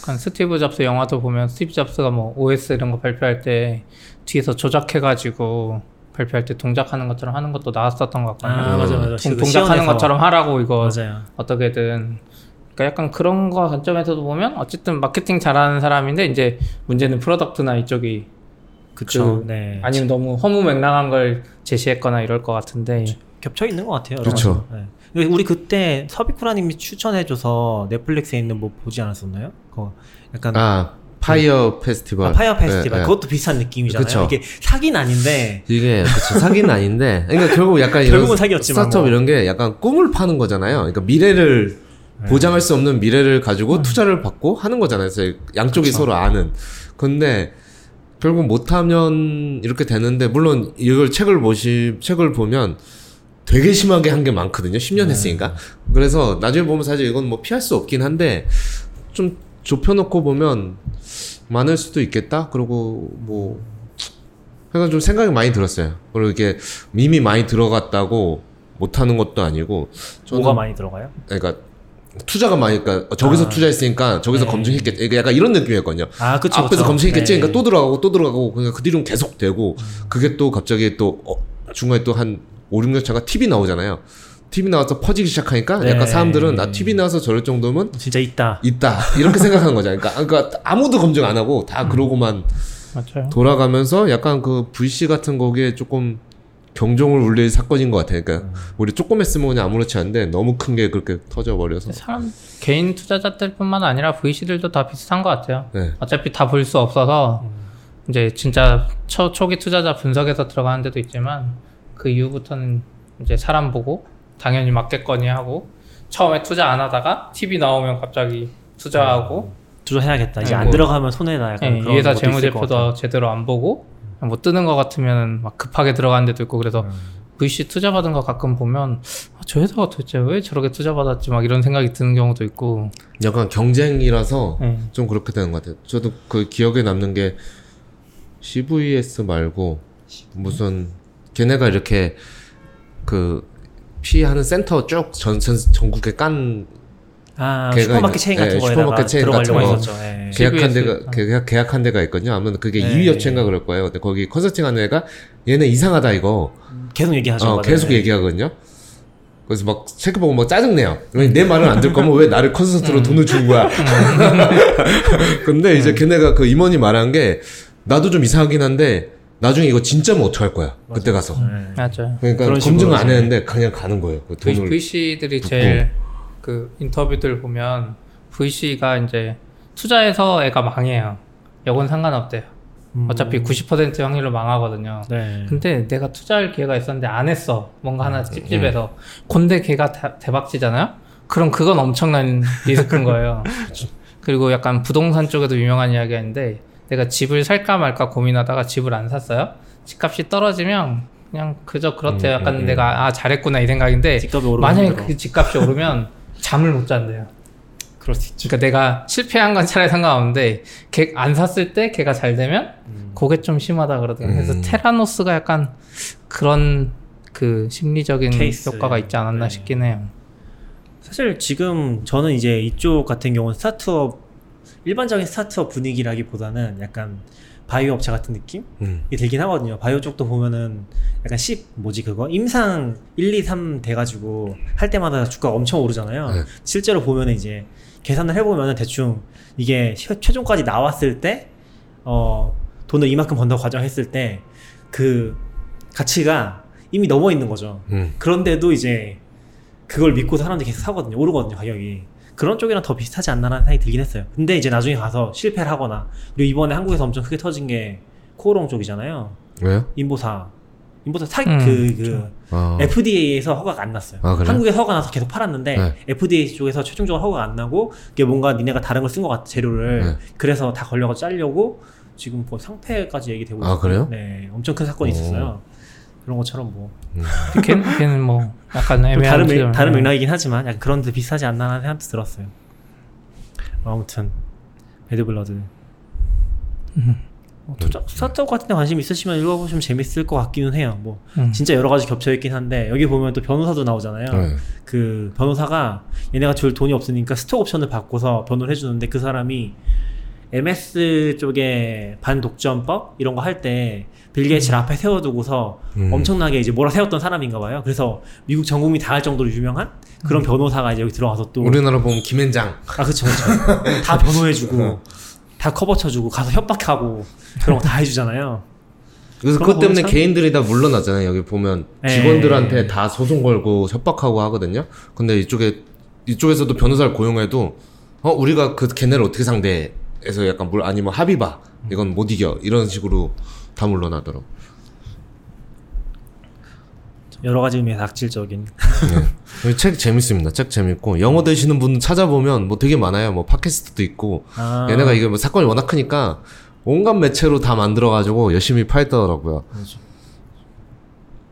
약간 스티브 잡스 영화도 보면 스티브 잡스가 뭐 OS 이런 거 발표할 때 뒤에서 조작해가지고 발표할 때 동작하는 것처럼 하는 것도 나왔었던 것 같거든요. 아 맞아 맞아. 동- 동작하는 것처럼 하라고 이거 맞아요. 어떻게든 그러니까 약간 그런 거 관점에서도 보면 어쨌든 마케팅 잘하는 사람인데 이제 문제는 product나 이쪽이 그쵸. 그- 네. 아니면 너무 허무맹랑한 걸 제시했거나 이럴 것 같은데 겹쳐 있는 것 같아요. 그쵸. 네. 우리 그때 서비쿠라님이 추천해줘서 넷플릭스에 있는 뭐 보지 않았었나요? 그거 약간 아 파이어 페스티벌 아, 파이어 페스티벌 예, 예. 그것도 비슷한 느낌이잖아요. 그쵸. 이게 사기는 아닌데 이게 그쵸 사기는 아닌데 그러니까 결국 약간 이런 결국은 사기였지만 스타트업 뭐. 이런 게 약간 꿈을 파는 거잖아요 그러니까 미래를 네. 보장할 수 없는 미래를 가지고 음. 투자를 받고 하는 거잖아요 그래서 양쪽이 서로 아는 근데 결국 못하면 이렇게 되는데 물론 이걸 책을 보시 책을 보면 되게 심하게 한 게 많거든요. 10년 했으니까. 그래서 나중에 보면 사실 이건 뭐 피할 수 없긴 한데 좀 좁혀놓고 보면 많을 수도 있겠다. 그리고 뭐 그러니까 좀 생각이 많이 들었어요. 그리고 이게 밈이 많이 들어갔다고 못하는 것도 아니고 뭐가 많이 들어가요? 그러니까 투자가 많이 그러니까 저기서 아. 투자했으니까 저기서 네. 검증했겠지. 이게 약간 이런 느낌이었거든요. 아, 그쵸. 앞에서 그쵸. 검증했겠지. 네. 그러니까 또 들어가고 또 들어가고 그러니까 그 뒤로는 계속 되고 그게 또 갑자기 또 어, 중간에 또 한 5, 6년 차가 TV 나오잖아요. TV 나와서 퍼지기 시작하니까 네. 약간 사람들은 나 TV 나와서 저럴 정도면 진짜 있다. 있다 이렇게 생각하는 거죠. 그러니까, 그러니까 아무도 검증 안 하고 다 음. 그러고만 맞아요. 돌아가면서 약간 그 VC 같은 거기에 조금 경종을 울릴 사건인 것 같아요. 그러니까 우리 조금 했으면 그냥 아무렇지 않은데 너무 큰 게 그렇게 터져버려서 사람 개인 투자자들뿐만 아니라 VC들도 다 비슷한 것 같아요. 네. 어차피 다 볼 수 없어서 이제 진짜 초, 초기 투자자 분석에서 들어가는 데도 있지만 그 이후부터는 이제 사람 보고 당연히 맞겠거니 하고 처음에 투자 안 하다가 TV 나오면 갑자기 투자하고 투자해야겠다. 이제 네, 안 뭐. 들어가면 손해다. 약간 예, 그런 이 회사 것도 있을 것 재무제표도. 제대로 안 보고 뭐 뜨는 것 같으면 막 급하게 들어가는 데도 있고 그래서 음. VC 투자 받은 거 가끔 보면 아, 저 회사가 도대체 왜 저렇게 투자 받았지 막 이런 생각이 드는 경우도 있고 약간 경쟁이라서 예. 좀 그렇게 되는 것 같아요. 저도 그 기억에 남는 게 CVS 말고 무슨 걔네가 이렇게 그 피 하는 센터 쭉 전, 전, 전국에 깐 아, 걔가 슈퍼마켓 체인 같은 예, 슈퍼마켓 체인 같은 거. 했었죠. 예. 계약한. 데가 계약, 계약한 데가 있거든요. 아무튼 그게 네. 2위 업체인가 그럴 거예요. 근데 거기 컨설팅하는 애가 얘네 이상하다 이거 계속 얘기하죠. 어. 계속 예. 얘기하거든요. 그래서 막 체크 보고 막 짜증내요. 왜내 말을 안들 거면 왜 나를 컨설트로 돈을 준 거야? [laughs] 근데 이제 걔네가 그 임원이 말한 게 나도 좀 이상하긴 한데 나중에 이거 진짜면 어떡할 거야? 그때 가서. 예. 맞아요. 그러니까 그런 검증 식으로 안. 했는데 그냥 가는 거예요. 그 돈을. VC들이. 제일 그 인터뷰들 보면 VC가 이제 투자해서 애가 망해요. 요건 상관없대요. 음. 어차피 90% 확률로 망하거든요. 네. 근데 내가 투자할 기회가 있었는데 안 했어. 뭔가 음, 하나 찝찝해서. 근데 걔가 다- 대박치잖아요? 그럼 그건 엄청난 리스크인 거예요. [laughs] 그리고 약간 부동산 쪽에도 유명한 이야기가 있는데 내가 집을 살까 말까 고민하다가 집을 안 샀어요. 집값이 떨어지면 그냥 그저 그렇대요. 음, 약간 음, 음. 내가 아 잘했구나 이 생각인데 만약에. 그 집값이 오르면 잠을 못 잔대요. 그럴 수 있죠. 그러니까 내가 실패한 건 차라리 상관없는데 걔 안 샀을 때 걔가 잘 되면 그게 좀 심하다 그러더라고요. 그래서 음. 테라노스가 약간 그런 그 심리적인 케이스. 효과가 있지 않았나 네. 싶긴 해요. 사실 지금 저는 이제 이쪽 같은 경우는 스타트업 일반적인 스타트업 분위기라기보다는 약간 바이오 업체 같은 느낌이 음. 들긴 하거든요. 바이오 쪽도 보면은 약간 10 뭐지 그거 임상 1, 2, 3 돼가지고 할 때마다 주가가 엄청 오르잖아요. 네. 실제로 보면은 이제 계산을 해보면은 대충 이게 최- 최종까지 나왔을 때 어, 돈을 이만큼 번다고 가정했을 때 그 가치가 이미 넘어 있는 거죠. 음. 그런데도 이제 그걸 믿고 사람들이 계속 사거든요. 오르거든요, 가격이. 그런 쪽이랑 더 비슷하지 않나라는 생각이 들긴 했어요. 근데 이제 나중에 가서 실패를 하거나 그리고 이번에 한국에서 엄청 크게 터진 게 코오롱 쪽이잖아요. 왜요? 인보사. 인보사 사, 음, 그, 그, 아. FDA에서 허가가 안 났어요. 아? 한국에 허가 나서 계속 팔았는데 네. FDA 쪽에서 최종적으로 허가가 안 나고 그게 뭔가 니네가 다른 걸 쓴 것 같아 재료를 네. 그래서 다 걸려서 잘려고 지금 뭐 상패까지 얘기되고 아, 있어요. 그래요? 네, 엄청 큰 사건이 오. 있었어요. 그런 것처럼 뭐 [laughs] 걔는, 걔는 뭐 약간 또 애매한 다른 맥, 지점. 다른 네. 맥락이긴 하지만 약간 그런 데 비슷하지 않나라는 생각도 들었어요. 아무튼 배드블러드. 뭐 투자, 스타트업 같은 데 관심 있으시면 읽어보시면 재밌을 것 같기는 해요. 뭐 음. 진짜 여러 가지 겹쳐 있긴 한데 여기 보면 또 변호사도 나오잖아요. 네. 그 변호사가 얘네가 줄 돈이 없으니까 스톡 옵션을 바꿔서 변호를 해주는데 그 사람이 MS 쪽에 반독점법 이런 거 할 때 빌 게이츠를 앞에 세워두고서 음. 엄청나게 이제 몰아세웠던 사람인가 봐요. 그래서 미국 전 국민 다알 정도로 유명한 그런 변호사가 이제 여기 들어가서 또 우리나라 보면 김현장. 아 그쵸 그쵸 다 [laughs] 변호해주고 다 커버 쳐주고 가서 협박하고 그런 거 다 해주잖아요. 그래서 그것 거 때문에 참- 개인들이 다 물러나잖아요. 여기 보면 네. 직원들한테 다 소송 걸고 협박하고 하거든요. 근데 이쪽에 이쪽에서도 변호사를 고용해도 어 우리가 그 걔네를 어떻게 상대 해서 약간 물 아니면 합의 봐. 이건 못 이겨. 이런 식으로 다 물러나더라고. 여러 가지 의미에서 악질적인 이책 재밌습니다. 책 재밌고 영어 되시는 분 찾아보면 뭐 되게 많아요. 뭐 팟캐스트도 있고 아, 얘네가 이게 뭐 사건이 워낙 크니까 온갖 매체로 다 만들어가지고 열심히 팔더라고요.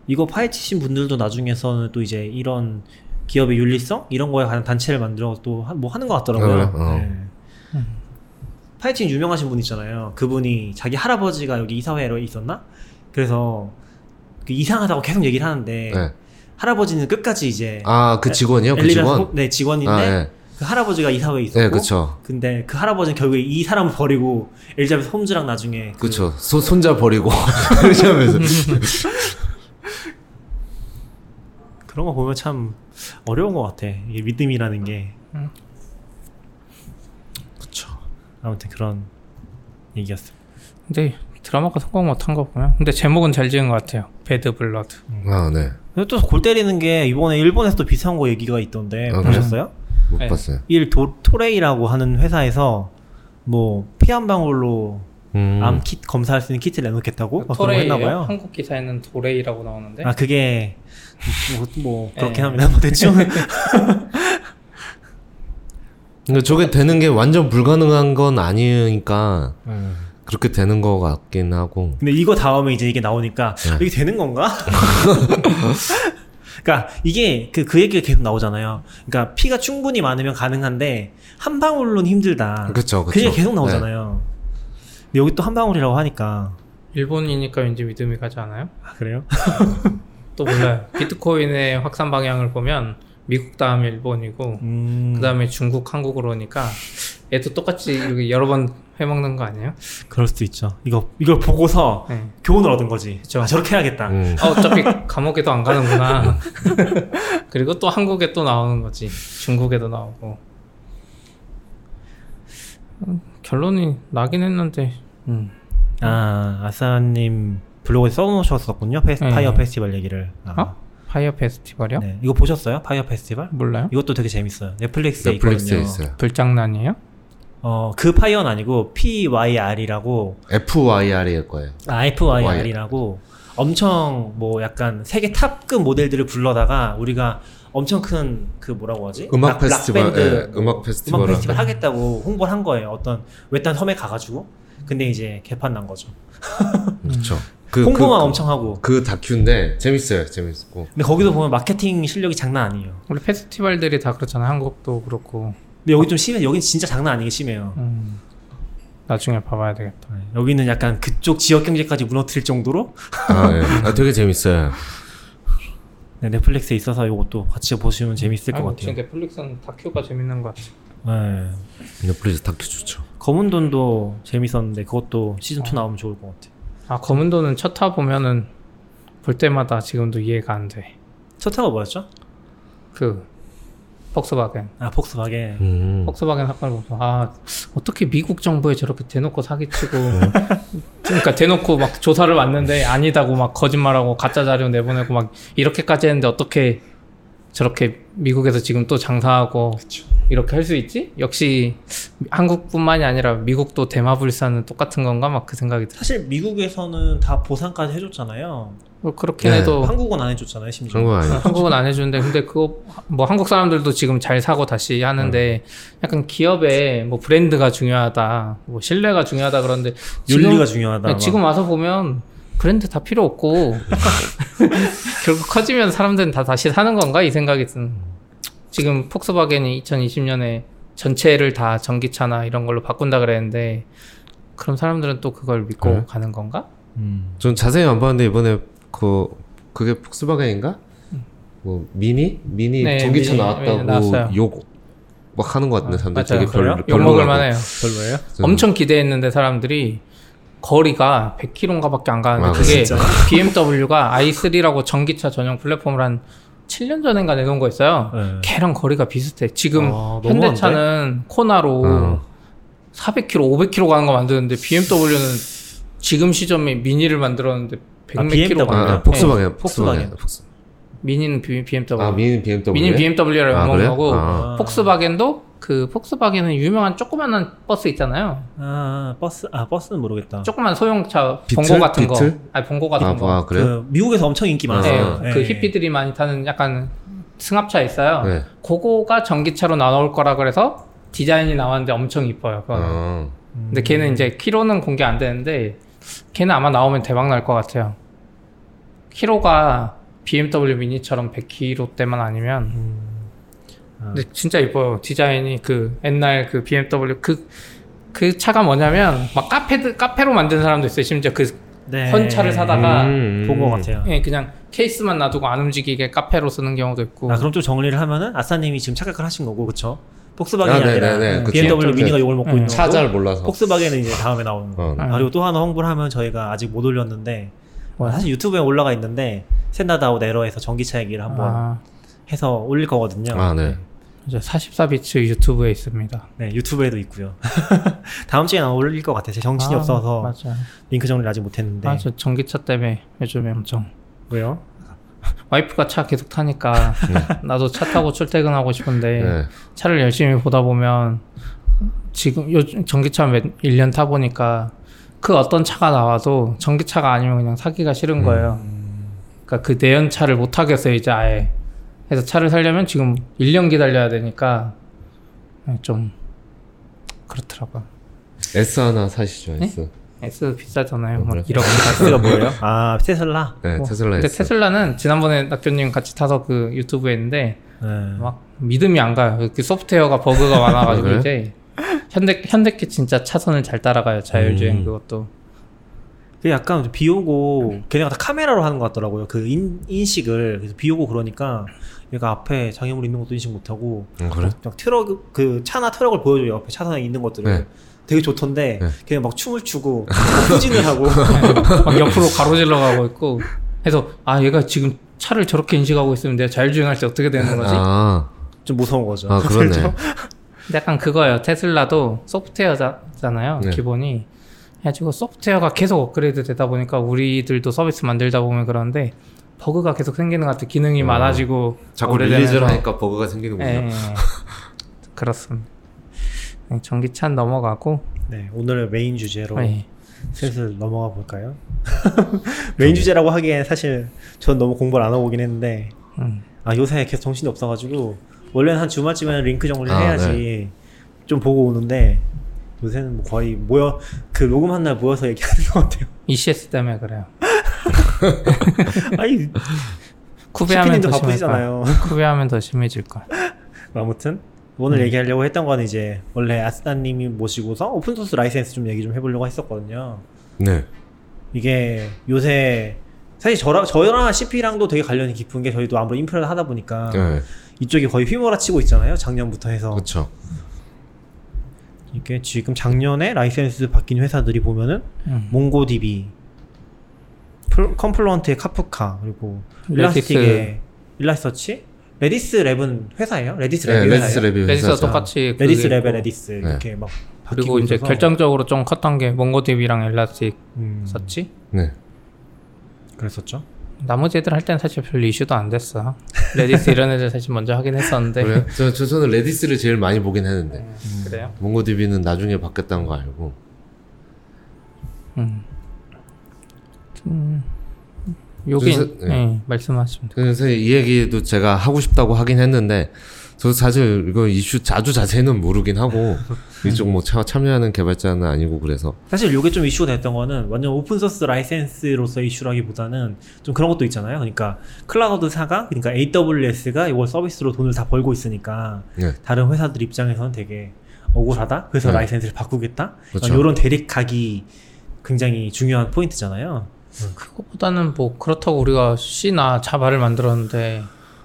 이거 파헤치신 분들도 나중에서는 또 이제 이런 기업의 윤리성 이런 거에 관한 단체를 만들어 또 뭐 하는 것 같더라고요. 아, 그래요? 어. 네. 파헤칭 유명하신 분 있잖아요. 그분이 자기 할아버지가 여기 이사회로 있었나? 그래서 그 이상하다고 계속 얘기를 하는데 네. 할아버지는 끝까지 이제 아, 그 직원이요? 그 직원? 소- 네 직원인데 아, 예. 그 할아버지가 이사회에 있었고 네, 그쵸. 근데 그 할아버지는 결국에 이 사람을 버리고 엘리자베스 홈즈랑 나중에 그 그쵸. 소, 손자 버리고. [laughs] 그러면서. 그런 거 보면 참 어려운 것 같아. 이게 믿음이라는 게. 음. 아무튼 그런 얘기였어. 근데 드라마가 성공 못한 거 보면 근데 제목은 잘 지은 것 같아요. Bad Blood. 아, 네. 근데 또 골 때리는 게 이번에 일본에서 또 비슷한 거 얘기가 있던데 아, 보셨어요? 못 네. 봤어요. 일 도, 토레이라고 하는 회사에서 뭐 피 한 방울로 음. 암 키트 검사할 수 있는 키트를 내놓겠다고? 봐요. 한국 기사에는 도레이라고 나오는데. 아 그게 뭐, 뭐 그렇긴 네. 합니다. 뭐 대충 [laughs] 근데 저게 되는 게 완전 불가능한 건 아니니까 그렇게 되는 거 같긴 하고. 근데 이거 다음에 이제 이게 나오니까 네. 이게 되는 건가? [laughs] 그러니까 이게 그, 그 얘기가 계속 나오잖아요. 그러니까 피가 충분히 많으면 가능한데 한 방울로는 힘들다. 그쵸, 그. 얘기 계속 나오잖아요. 근데 여기 또 한 방울이라고 하니까 일본이니까 왠지 믿음이 가지 않아요? 아, 그래요? [laughs] 또 몰라요. 비트코인의 확산 방향을 보면 미국 다음에 일본이고 음, 그 다음에 중국, 한국으로 오니까 얘도 똑같이 이렇게 여러 번 해먹는 거 아니에요? 그럴 수도 있죠. 이거 이걸 보고서 네. 교훈을 얻은 거지. 그쵸. 아, 저렇게 해야겠다. 음. 아, 어차피 감옥에도 안 가는구나. [laughs] 그리고 또 한국에 또 나오는 거지. 중국에도 나오고. 음, 결론이 나긴 했는데, 음. 아 아싸님 블로그에 써놓으셨었군요. 페스, 네. 페스티벌 얘기를. 아, 어? 파이어 페스티벌이요? 네. 이거 보셨어요? 파이어 페스티벌? 몰라요? 이것도 되게 재밌어요. 넷플릭스에 넷플릭스에 있거든요. 있어요. 불장난이에요? 어, 그 파이어는 아니고 PYR이라고 FYR일 거예요. 아, FYR이라고 엄청 뭐 약간 세계 탑급 모델들을 불러다가 우리가 엄청 큰 그 뭐라고 하지? 음악 락- 페스티벌, 락밴드 예, 음악 페스티벌을 음악 페스티벌 하겠다고 홍보를 한 거예요. 어떤 외딴 섬에 가가지고. 근데 이제 개판 난 거죠. 그쵸. 그, 홍보만 그, 엄청 하고. 그 다큐인데 재밌어요. 재밌고. 근데 거기도 보면 마케팅 실력이 장난 아니에요. 원래 페스티벌들이 다 그렇잖아요. 한국도 그렇고. 근데 여기 좀 심해. 여긴 진짜 장난 아니게 심해요. 음. 나중에 봐봐야 되겠다. 네, 여기는 약간 그쪽 지역 경제까지 무너뜨릴 정도로 아, 예. [laughs] 아, 되게 재밌어요. 네, 넷플릭스에 있어서 이것도 같이 보시면 재밌을 것 아이고, 같아요. 지금 넷플릭스는 다큐가 재밌는 것 같아. 네. 넷플릭스 다큐 좋죠. 검은 돈도 재밌었는데 그것도 시즌 2 나오면 좋을 것 같아. 아 검은 돈은 첫타 보면은 볼 때마다 지금도 이해가 안 돼. 첫 타가 뭐였죠? 그 폭스바겐. 아 폭스바겐. 음. 폭스바겐 사건을 보면서 아 어떻게 미국 정부에 저렇게 대놓고 사기치고 [laughs] 그러니까 대놓고 막 조사를 왔는데 아니다고 막 거짓말하고 가짜 자료 내보내고 막 이렇게까지 했는데 어떻게 저렇게 미국에서 지금 또 장사하고 이렇게 할 수 있지? 역시 한국뿐만이 아니라 미국도 대마불사는 똑같은 건가 막 그 생각이 들어. 사실 미국에서는 다 보상까지 해줬잖아요. 뭐 그렇긴 네. 해도 한국은 안 해줬잖아요, 심지어. 한국 아니에요. 한국은 안 해주는데 근데 그거 뭐 한국 사람들도 지금 잘 사고 다시 하는데 약간 기업의 뭐 브랜드가 중요하다 뭐 신뢰가 중요하다 그런데 윤리가 중요하다. 네, 막. 지금 와서 보면 브랜드 다 필요 없고 [laughs] 결국 커지면 사람들은 다 다시 사는 건가 이 생각이 든 지금 폭스바겐이 2020년에 전체를 다 전기차나 이런 걸로 바꾼다 그랬는데 그럼 사람들은 또 그걸 믿고 네. 가는 건가? 음. 전 자세히 안 봤는데 이번에 그 그게 폭스바겐인가? 뭐 미니 미니 네, 전기차 미니, 나왔다고 네, 나왔어요. 욕막 하는 것 같은데 사람들 맞아요. 되게 별 그래요? 욕 먹을 별로라고. 만해요. 별로예요? 좀- 엄청 기대했는데 사람들이 거리가 100km인가 밖에 안 가는데 아, 그게 진짜? [laughs] BMW가 i3라고 전기차 전용 플랫폼을 한 7년 전인가 내놓은 거 있어요. 네. 걔랑 거리가 비슷해. 지금 아? 현대차는 코나로 어. 400km, 500km 가는 거 만드는데 BMW는 지금 시점에 미니를 만들었는데 100 아, 몇 BMW. 킬로 아, 가요. 아, 폭스바겐 네. 폭스바겐. 폭스바겐. 폭스- 미니는 BMW. 아 미니 BMW. 미니는 BMW라고 아? 거고 아. 폭스바겐도 그 폭스바겐은 유명한 조그만한 버스 있잖아요. 아 버스 아 버스는 모르겠다. 조그만 소형차 비틀? 봉고 같은 비틀? 거. 아니 봉고 같은 아, 거. 뭐, 아 그래요? 그 미국에서 엄청 인기 네, 많아요. 그 히피들이 많이 타는 약간 승합차 있어요. 네. 그거가 전기차로 나올 거라 그래서 디자인이 나왔는데 엄청 이뻐요. 아. 근데 걔는 이제 키로는 공개 안 되는데 걔는 아마 나오면 대박 날 것 같아요. 키로가 BMW 미니처럼 100km대만 아니면 음. 아. 근데 진짜 이뻐요 디자인이 그 옛날 그 BMW 그 그 차가 뭐냐면 막 카페 카페로 만든 사람도 있어요 심지어 그 네. 헌차를 사다가 음, 본것 같아요. 예, 그냥 케이스만 놔두고 안 움직이게 카페로 쓰는 경우도 있고 아, 그럼 좀 정리를 하면은 아싸님이 지금 착각을 하신 거고, 그쵸? 폭스바겐이 아, 아, 니라 네네네. 그쵸. BMW 그 미니가 이걸 먹고 음. 있는 차 거고, 잘 몰라서. 폭스바겐은 이제 다음에 나오는 거. 어. 아. 그리고 또 하나 홍보를 하면 저희가 아직 못 올렸는데 뭐야? 사실 유튜브에 올라가 있는데 샌다다우 네러에서 전기차 얘기를 한번 아, 해서 올릴 거거든요. 아, 네. 이제 44비츠 유튜브에 있습니다. 네, 유튜브에도 있고요. [laughs] 다음 주에 나 올릴 것 같아요. 제 정신이 아, 없어서 맞아. 링크 정리를 아직 못했는데. 아, 저 전기차 때문에 요즘에 엄청 왜요? [laughs] 와이프가 차 계속 타니까 [laughs] 나도 차 타고 출퇴근하고 싶은데 네. 차를 열심히 보다 보면 지금 요 전기차 몇 1년 타 보니까 그 어떤 차가 나와도 전기차가 아니면 그냥 사기가 싫은 거예요. 그러니까 그 내연차를 못 하겠어요 이제 아예. 그래서 차를 살려면 지금 1년 기다려야 되니까 좀 그렇더라고요. S 하나 사시죠, 네? S. S 비싸잖아요. 어, 뭐 그래? 1억 S가 뭐예요? 아, 테슬라? 네, 뭐. 테슬라 근데 S. 테슬라는 지난번에 낙교님 같이 타서 그 유튜브에 있는데 네. 막 믿음이 안 가요. 그 소프트웨어가 버그가 많아가지고 그래요? 이제 현대 현대께 진짜 차선을 잘 따라가요. 자율주행 음. 그것도. 그 약간 비 오고 걔네가 다 카메라로 하는 것 같더라고요. 그 인, 인식을 그래서 비 오고 그러니까 얘가 앞에 장애물 있는 것도 인식 못하고 음, 그래? 막 트럭 그 차나 트럭을 보여줘요. 옆에 차선에 있는 것들을. 네. 되게 좋던데 네. 걔네 막 춤을 추고 막 후진을 하고 [laughs] 막 옆으로 가로질러 가고 있고. 해서 아 얘가 지금 차를 저렇게 인식하고 있으면 내가 자율주행할 때 어떻게 되는 거지? 아, 좀 무서운 거죠. 아, 그러네. 근데 [laughs] 약간 그거예요. 테슬라도 소프트웨어잖아요. 네. 기본이. 해가지고 소프트웨어가 계속 업그레이드 되다 보니까 우리들도 서비스 만들다 보면 그러는데 버그가 계속 생기는 것 같아요. 기능이 어. 많아지고 자꾸 release를 하니까 버그가 생기는군요. 예, 예. 그렇습니다. 네, 전기차 넘어가고 네, 오늘 메인 주제로 예. 슬슬 넘어가 볼까요? [laughs] 메인 주제라고 하기엔 사실 전 너무 공부를 안 하고 오긴 했는데 음. 아 요새 계속 정신이 없어가지고 원래는 한 주말쯤에는 링크 정리를 아, 해야지 좀 보고 오는데 요새는 뭐 거의 모여 그 녹음한 날 모여서 얘기하는 것 같아요. ECS 때문에 그래요. [laughs] 아니 쿠베하면 시피님도 더. 바쁘시잖아요. 쿠베하면 더 심해질 거야. 아무튼 오늘 음. 얘기하려고 했던 건 이제 원래 아스타님이 모시고서 오픈 소스 라이센스 좀 얘기 좀 해보려고 했었거든요. 네. 이게 요새 사실 저랑 저랑 CP랑도 되게 관련이 깊은 게 저희도 아무래도 인프라를 하다 보니까 네. 이쪽이 거의 휘몰아치고 있잖아요. 작년부터 해서 그렇죠. 이게 지금 작년에 라이센스 바뀐 회사들이 보면은 음. 몽고DB, 플- 컨플루언트의 카프카 그리고. 일라스틱의 일라스틱서치, 레디스 랩은 회사예요? 레디스 랩이 네, 회사예요? 레디스 랩이 레디스와 회사죠. 똑같이 레디스 있고. 레디스 네. 이렇게 막 그리고 이제 있어서 결정적으로 좀 컸던 게 몽고DB랑 엘라스틱 음, 서치. 네. 그랬었죠. 나머지 애들 할 때는 사실 별 이슈도 안 됐어. 레디스 이런 애들 사실 먼저 하긴 했었는데. 그래요? 저, 저 저는 레디스를 제일 많이 보긴 했는데 음, 그래요? 몽고DB는 나중에 바뀌었다는 거 알고 음. 음. 여기 그래서- 네. 예, 말씀하시면 돼요. 그래서 이 얘기도 제가 하고 싶다고 하긴 했는데 저 사실 이거 이슈 아주 자세히는 모르긴 하고 [laughs] 이쪽 뭐 차, 참여하는 개발자는 아니고 그래서 사실 이게 좀 이슈가 됐던 거는 완전 오픈 소스 라이센스로서 이슈라기보다는 좀 그런 것도 있잖아요. 그러니까 클라우드사가 그러니까 AWS가 이걸 서비스로 돈을 다 벌고 있으니까 네. 다른 회사들 입장에서는 되게 억울하다. 그래서 네. 라이센스를 바꾸겠다. 그렇죠. 이런 대립각이 굉장히 중요한 포인트잖아요. 그거보다는 뭐 그렇다고 우리가 C나 자바를 만들었는데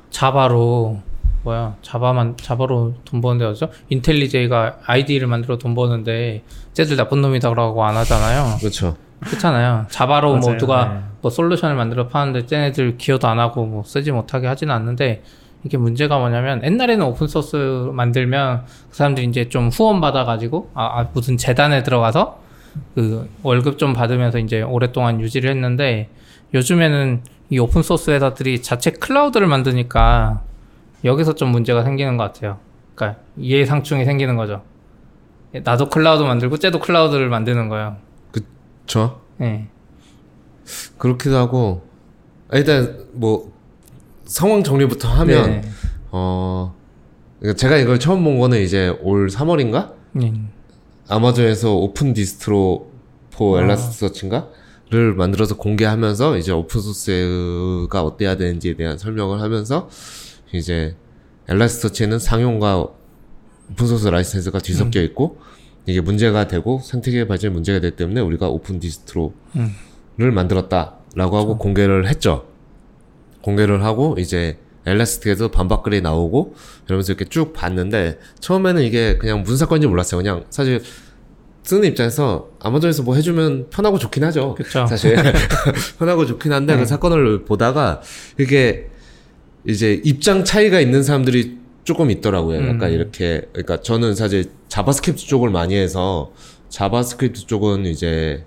자바로 뭐야 자바만 자바로 돈 버는데 어죠? 인텔리제이가 IDE를 만들어 돈 버는데 쟤들 나쁜 놈이다라고 안 하잖아요. 그렇죠. 그렇잖아요. 자바로 뭐 맞아요. 누가 네. 뭐 솔루션을 만들어 파는데 쟤네들 기여도 안 하고 뭐 쓰지 못하게 하지는 않는데 이게 문제가 뭐냐면 옛날에는 오픈 소스 만들면 그 사람들이 이제 좀 후원 받아가지고 아, 아, 무슨 재단에 들어가서 그 월급 좀 받으면서 이제 오랫동안 유지를 했는데 요즘에는 이 오픈 소스 회사들이 자체 클라우드를 만드니까 여기서 좀 문제가 생기는 것 같아요. 그러니까 이해상충이 생기는 거죠. 나도 클라우드 만들고 쟤도 클라우드를 만드는 거예요. 저 예. 그렇기도 하고 아, 일단 뭐 상황 정리부터 하면 네. 어 제가 이걸 처음 본 거는 이제 올 3월인가 음. 아마존에서 Open Distro for 아. Elasticsearch인가 를 만들어서 공개하면서 이제 open source가 어때야 되는지에 대한 설명을 하면서 이제 Elasticsearch는 상용과 open source 라이센스가 뒤섞여 음. 있고 이게 문제가 되고 생태계 발전에 문제가 되기 때문에 우리가 Open Distro를 음. 만들었다라고 하고 공개를 했죠. 공개를 하고 이제 Elastic에서 반박글이 나오고 이러면서 이렇게 쭉 봤는데 처음에는 이게 그냥 무슨 사건인지 몰랐어요. 그냥 사실 쓰는 입장에서 아마존에서 뭐 해주면 편하고 좋긴 하죠. 그쵸. 사실 [laughs] [laughs] 편하고 좋긴 한데 네. 그 사건을 보다가 이게 이제 입장 차이가 있는 사람들이 조금 있더라고요. 약간 음. 이렇게 그러니까 저는 사실 JavaScript 쪽을 많이 해서 JavaScript 쪽은 이제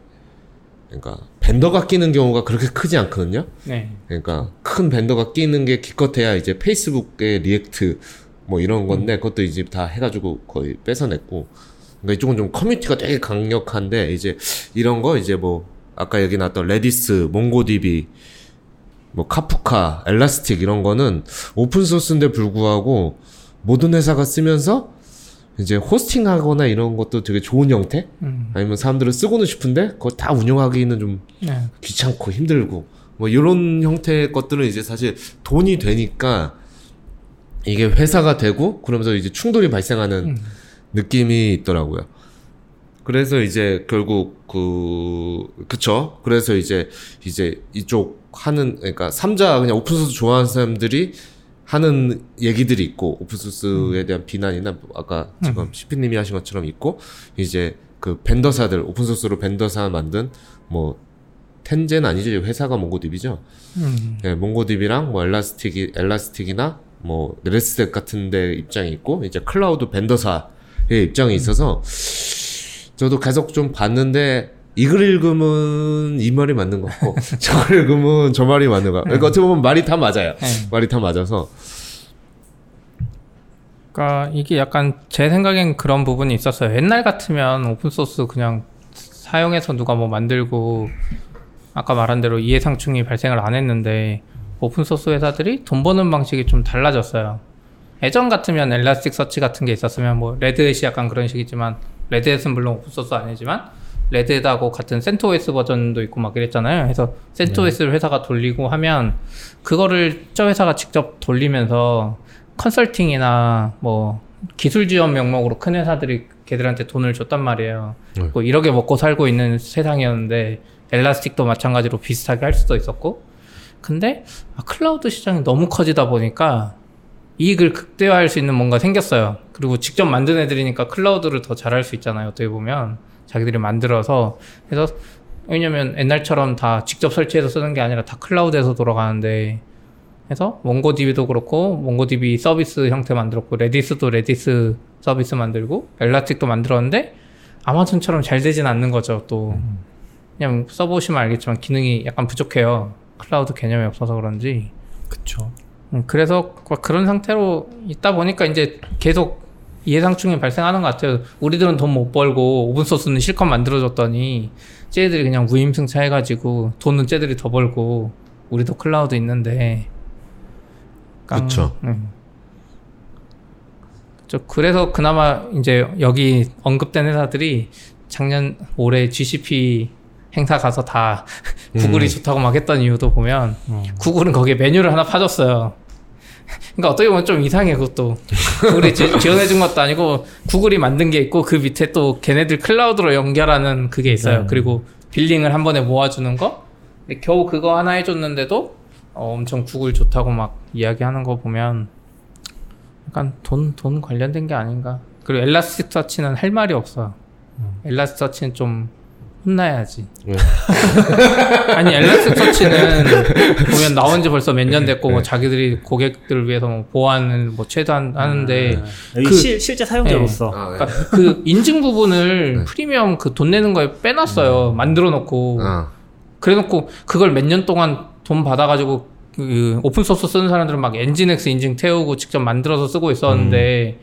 그러니까 vendor가 끼는 경우가 그렇게 크지 않거든요. 네. 그러니까 큰 vendor가 끼는 게 기껏해야 이제 페이스북의 React 뭐 이런 건데 그것도 이제 다 해가지고 거의 뺏어냈고 그러니까 이쪽은 좀 커뮤니티가 되게 강력한데 이제 이런 거 이제 뭐 아까 여기 나왔던 Redis, MongoDB, 뭐 Kafka, Elastic 이런 거는 open source인데 불구하고 모든 회사가 쓰면서 이제 hosting하거나 이런 것도 되게 좋은 형태 음. 아니면 사람들은 쓰고는 싶은데 그거 다 운영하기는 좀 네. 귀찮고 힘들고 뭐 이런 형태의 것들은 이제 사실 돈이 되니까 이게 회사가 되고 그러면서 이제 충돌이 발생하는 음. 느낌이 있더라고요. 그래서 이제 결국 그 그쵸. 그래서 이제 이제 이쪽 하는 그러니까 삼자 그냥 오픈소스 좋아하는 사람들이 하는 얘기들이 있고 오픈소스에 대한 비난이나 뭐 아까 지금 시피님이 하신 것처럼 있고 이제 그 벤더사들 오픈소스로 벤더사 만든 뭐 텐젠 아니죠 회사가 MongoDB죠. 음. 네, MongoDB랑 뭐 Elastic이 Elastic이나 뭐 레스텍 같은데 입장이 있고 이제 클라우드 vendor사의 입장이 있어서 저도 계속 좀 봤는데 이 글 읽으면 이 말이 맞는 것 같고 [laughs] 저걸 읽으면 저 말이 맞는 거. 그러니까 어떻게 보면 말이 다 맞아요. 네. 말이 다 맞아서 그러니까 이게 약간 제 생각엔 그런 부분이 있었어요. 옛날 같으면 open source 그냥 사용해서 누가 뭐 만들고 아까 말한 대로 이해상충이 발생을 안 했는데 open source 회사들이 돈 버는 방식이 좀 달라졌어요. 예전 같으면 Elasticsearch 같은 게 있었으면 뭐 Red Hat이 약간 그런 식이지만 Red Hat은 물론 open source 아니지만 Red Hat하고 같은 CentOS 버전도 있고 막 이랬잖아요. 그래서 CentOS를 회사가 돌리고 하면 그거를 저 회사가 직접 돌리면서 컨설팅이나 뭐 기술 지원 명목으로 큰 회사들이 걔들한테 돈을 줬단 말이에요. 네. 뭐 이렇게 먹고 살고 있는 세상이었는데 엘라스틱도 마찬가지로 비슷하게 할 수도 있었고 근데 아, 클라우드 시장이 너무 커지다 보니까 이익을 극대화할 수 있는 뭔가 생겼어요. 그리고 직접 만든 애들이니까 클라우드를 더 잘할 수 있잖아요. 어떻게 보면 자기들이 만들어서 그래서 왜냐면 옛날처럼 다 직접 설치해서 쓰는 게 아니라 다 클라우드에서 돌아가는데 그래서 MongoDB도 그렇고 MongoDB 서비스 형태 만들었고 Redis도 Redis 서비스 만들고 Elastic도 만들었는데 아마존처럼 잘 되진 않는 거죠. 또 그냥 써보시면 알겠지만 기능이 약간 부족해요. 클라우드 개념이 없어서 그런지. 그쵸. 음, 그래서 그- 그런 상태로 있다 보니까 이제 계속 이해상충이 발생하는 것 같아요. 우리들은 돈 못 벌고 open source는 실컷 만들어줬더니 쟤들이 그냥 무임승차 해가지고 돈은 쟤들이 더 벌고 우리도 클라우드 있는데 깡- 그쵸. 음. 저 그래서 그나마 이제 여기 언급된 회사들이 작년 올해 GCP 행사 가서 다 [laughs] 구글이 좋다고 막 했던 이유도 보면 구글은 거기에 메뉴를 하나 파줬어요. 그러니까 어떻게 보면 좀 이상해 그것도 구글이 지, 지원해준 것도 아니고 구글이 만든 게 있고 그 밑에 또 걔네들 클라우드로 연결하는 그게 있어요. 네. 그리고 빌링을 한 번에 모아주는 거. 근데 겨우 그거 하나 해줬는데도 어, 엄청 구글 좋다고 막 이야기하는 거 보면 약간 돈 돈 관련된 게 아닌가. 그리고 엘라스틱 서치는 할 말이 없어. 엘라스틱 서치는 좀 혼나야지. 네. [laughs] 아니 엘라스틱 서치는 보면 나온 지 벌써 몇 년 됐고 뭐 자기들이 고객들을 위해서 뭐 보안을 뭐 최대한 하는데 여기 그- 실, 실제 사용자로서. 아, 네. 그러니까 그 인증 부분을 프리미엄 그 돈 내는 거에 빼놨어요. 만들어 놓고. 아, 그래놓고 그걸 몇 년 동안 돈 받아가지고 그 open source 쓰는 사람들은 막 nginx 인증 태우고 직접 만들어서 쓰고 있었는데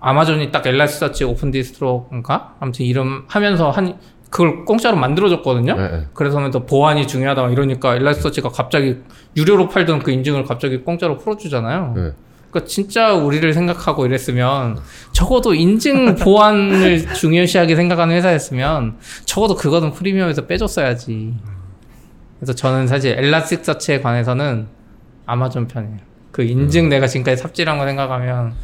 아마존이 딱 Elasticsearch Open Distro인가? 아무튼 이름 하면서 한 그걸 공짜로 만들어줬거든요. 네, 네. 그래서 더 보안이 중요하다 막 이러니까 엘라스서치가 갑자기 유료로 팔던 그 인증을 갑자기 공짜로 풀어주잖아요. 네. 그러니까 진짜 우리를 생각하고 이랬으면 적어도 인증 [laughs] 보안을 중요시하게 생각하는 회사였으면 적어도 그거는 프리미엄에서 빼줬어야지. 그래서 저는 사실 엘라스틱 서치에 관해서는 아마존 편이에요. 그 인증 음. 내가 지금까지 삽질한 거 생각하면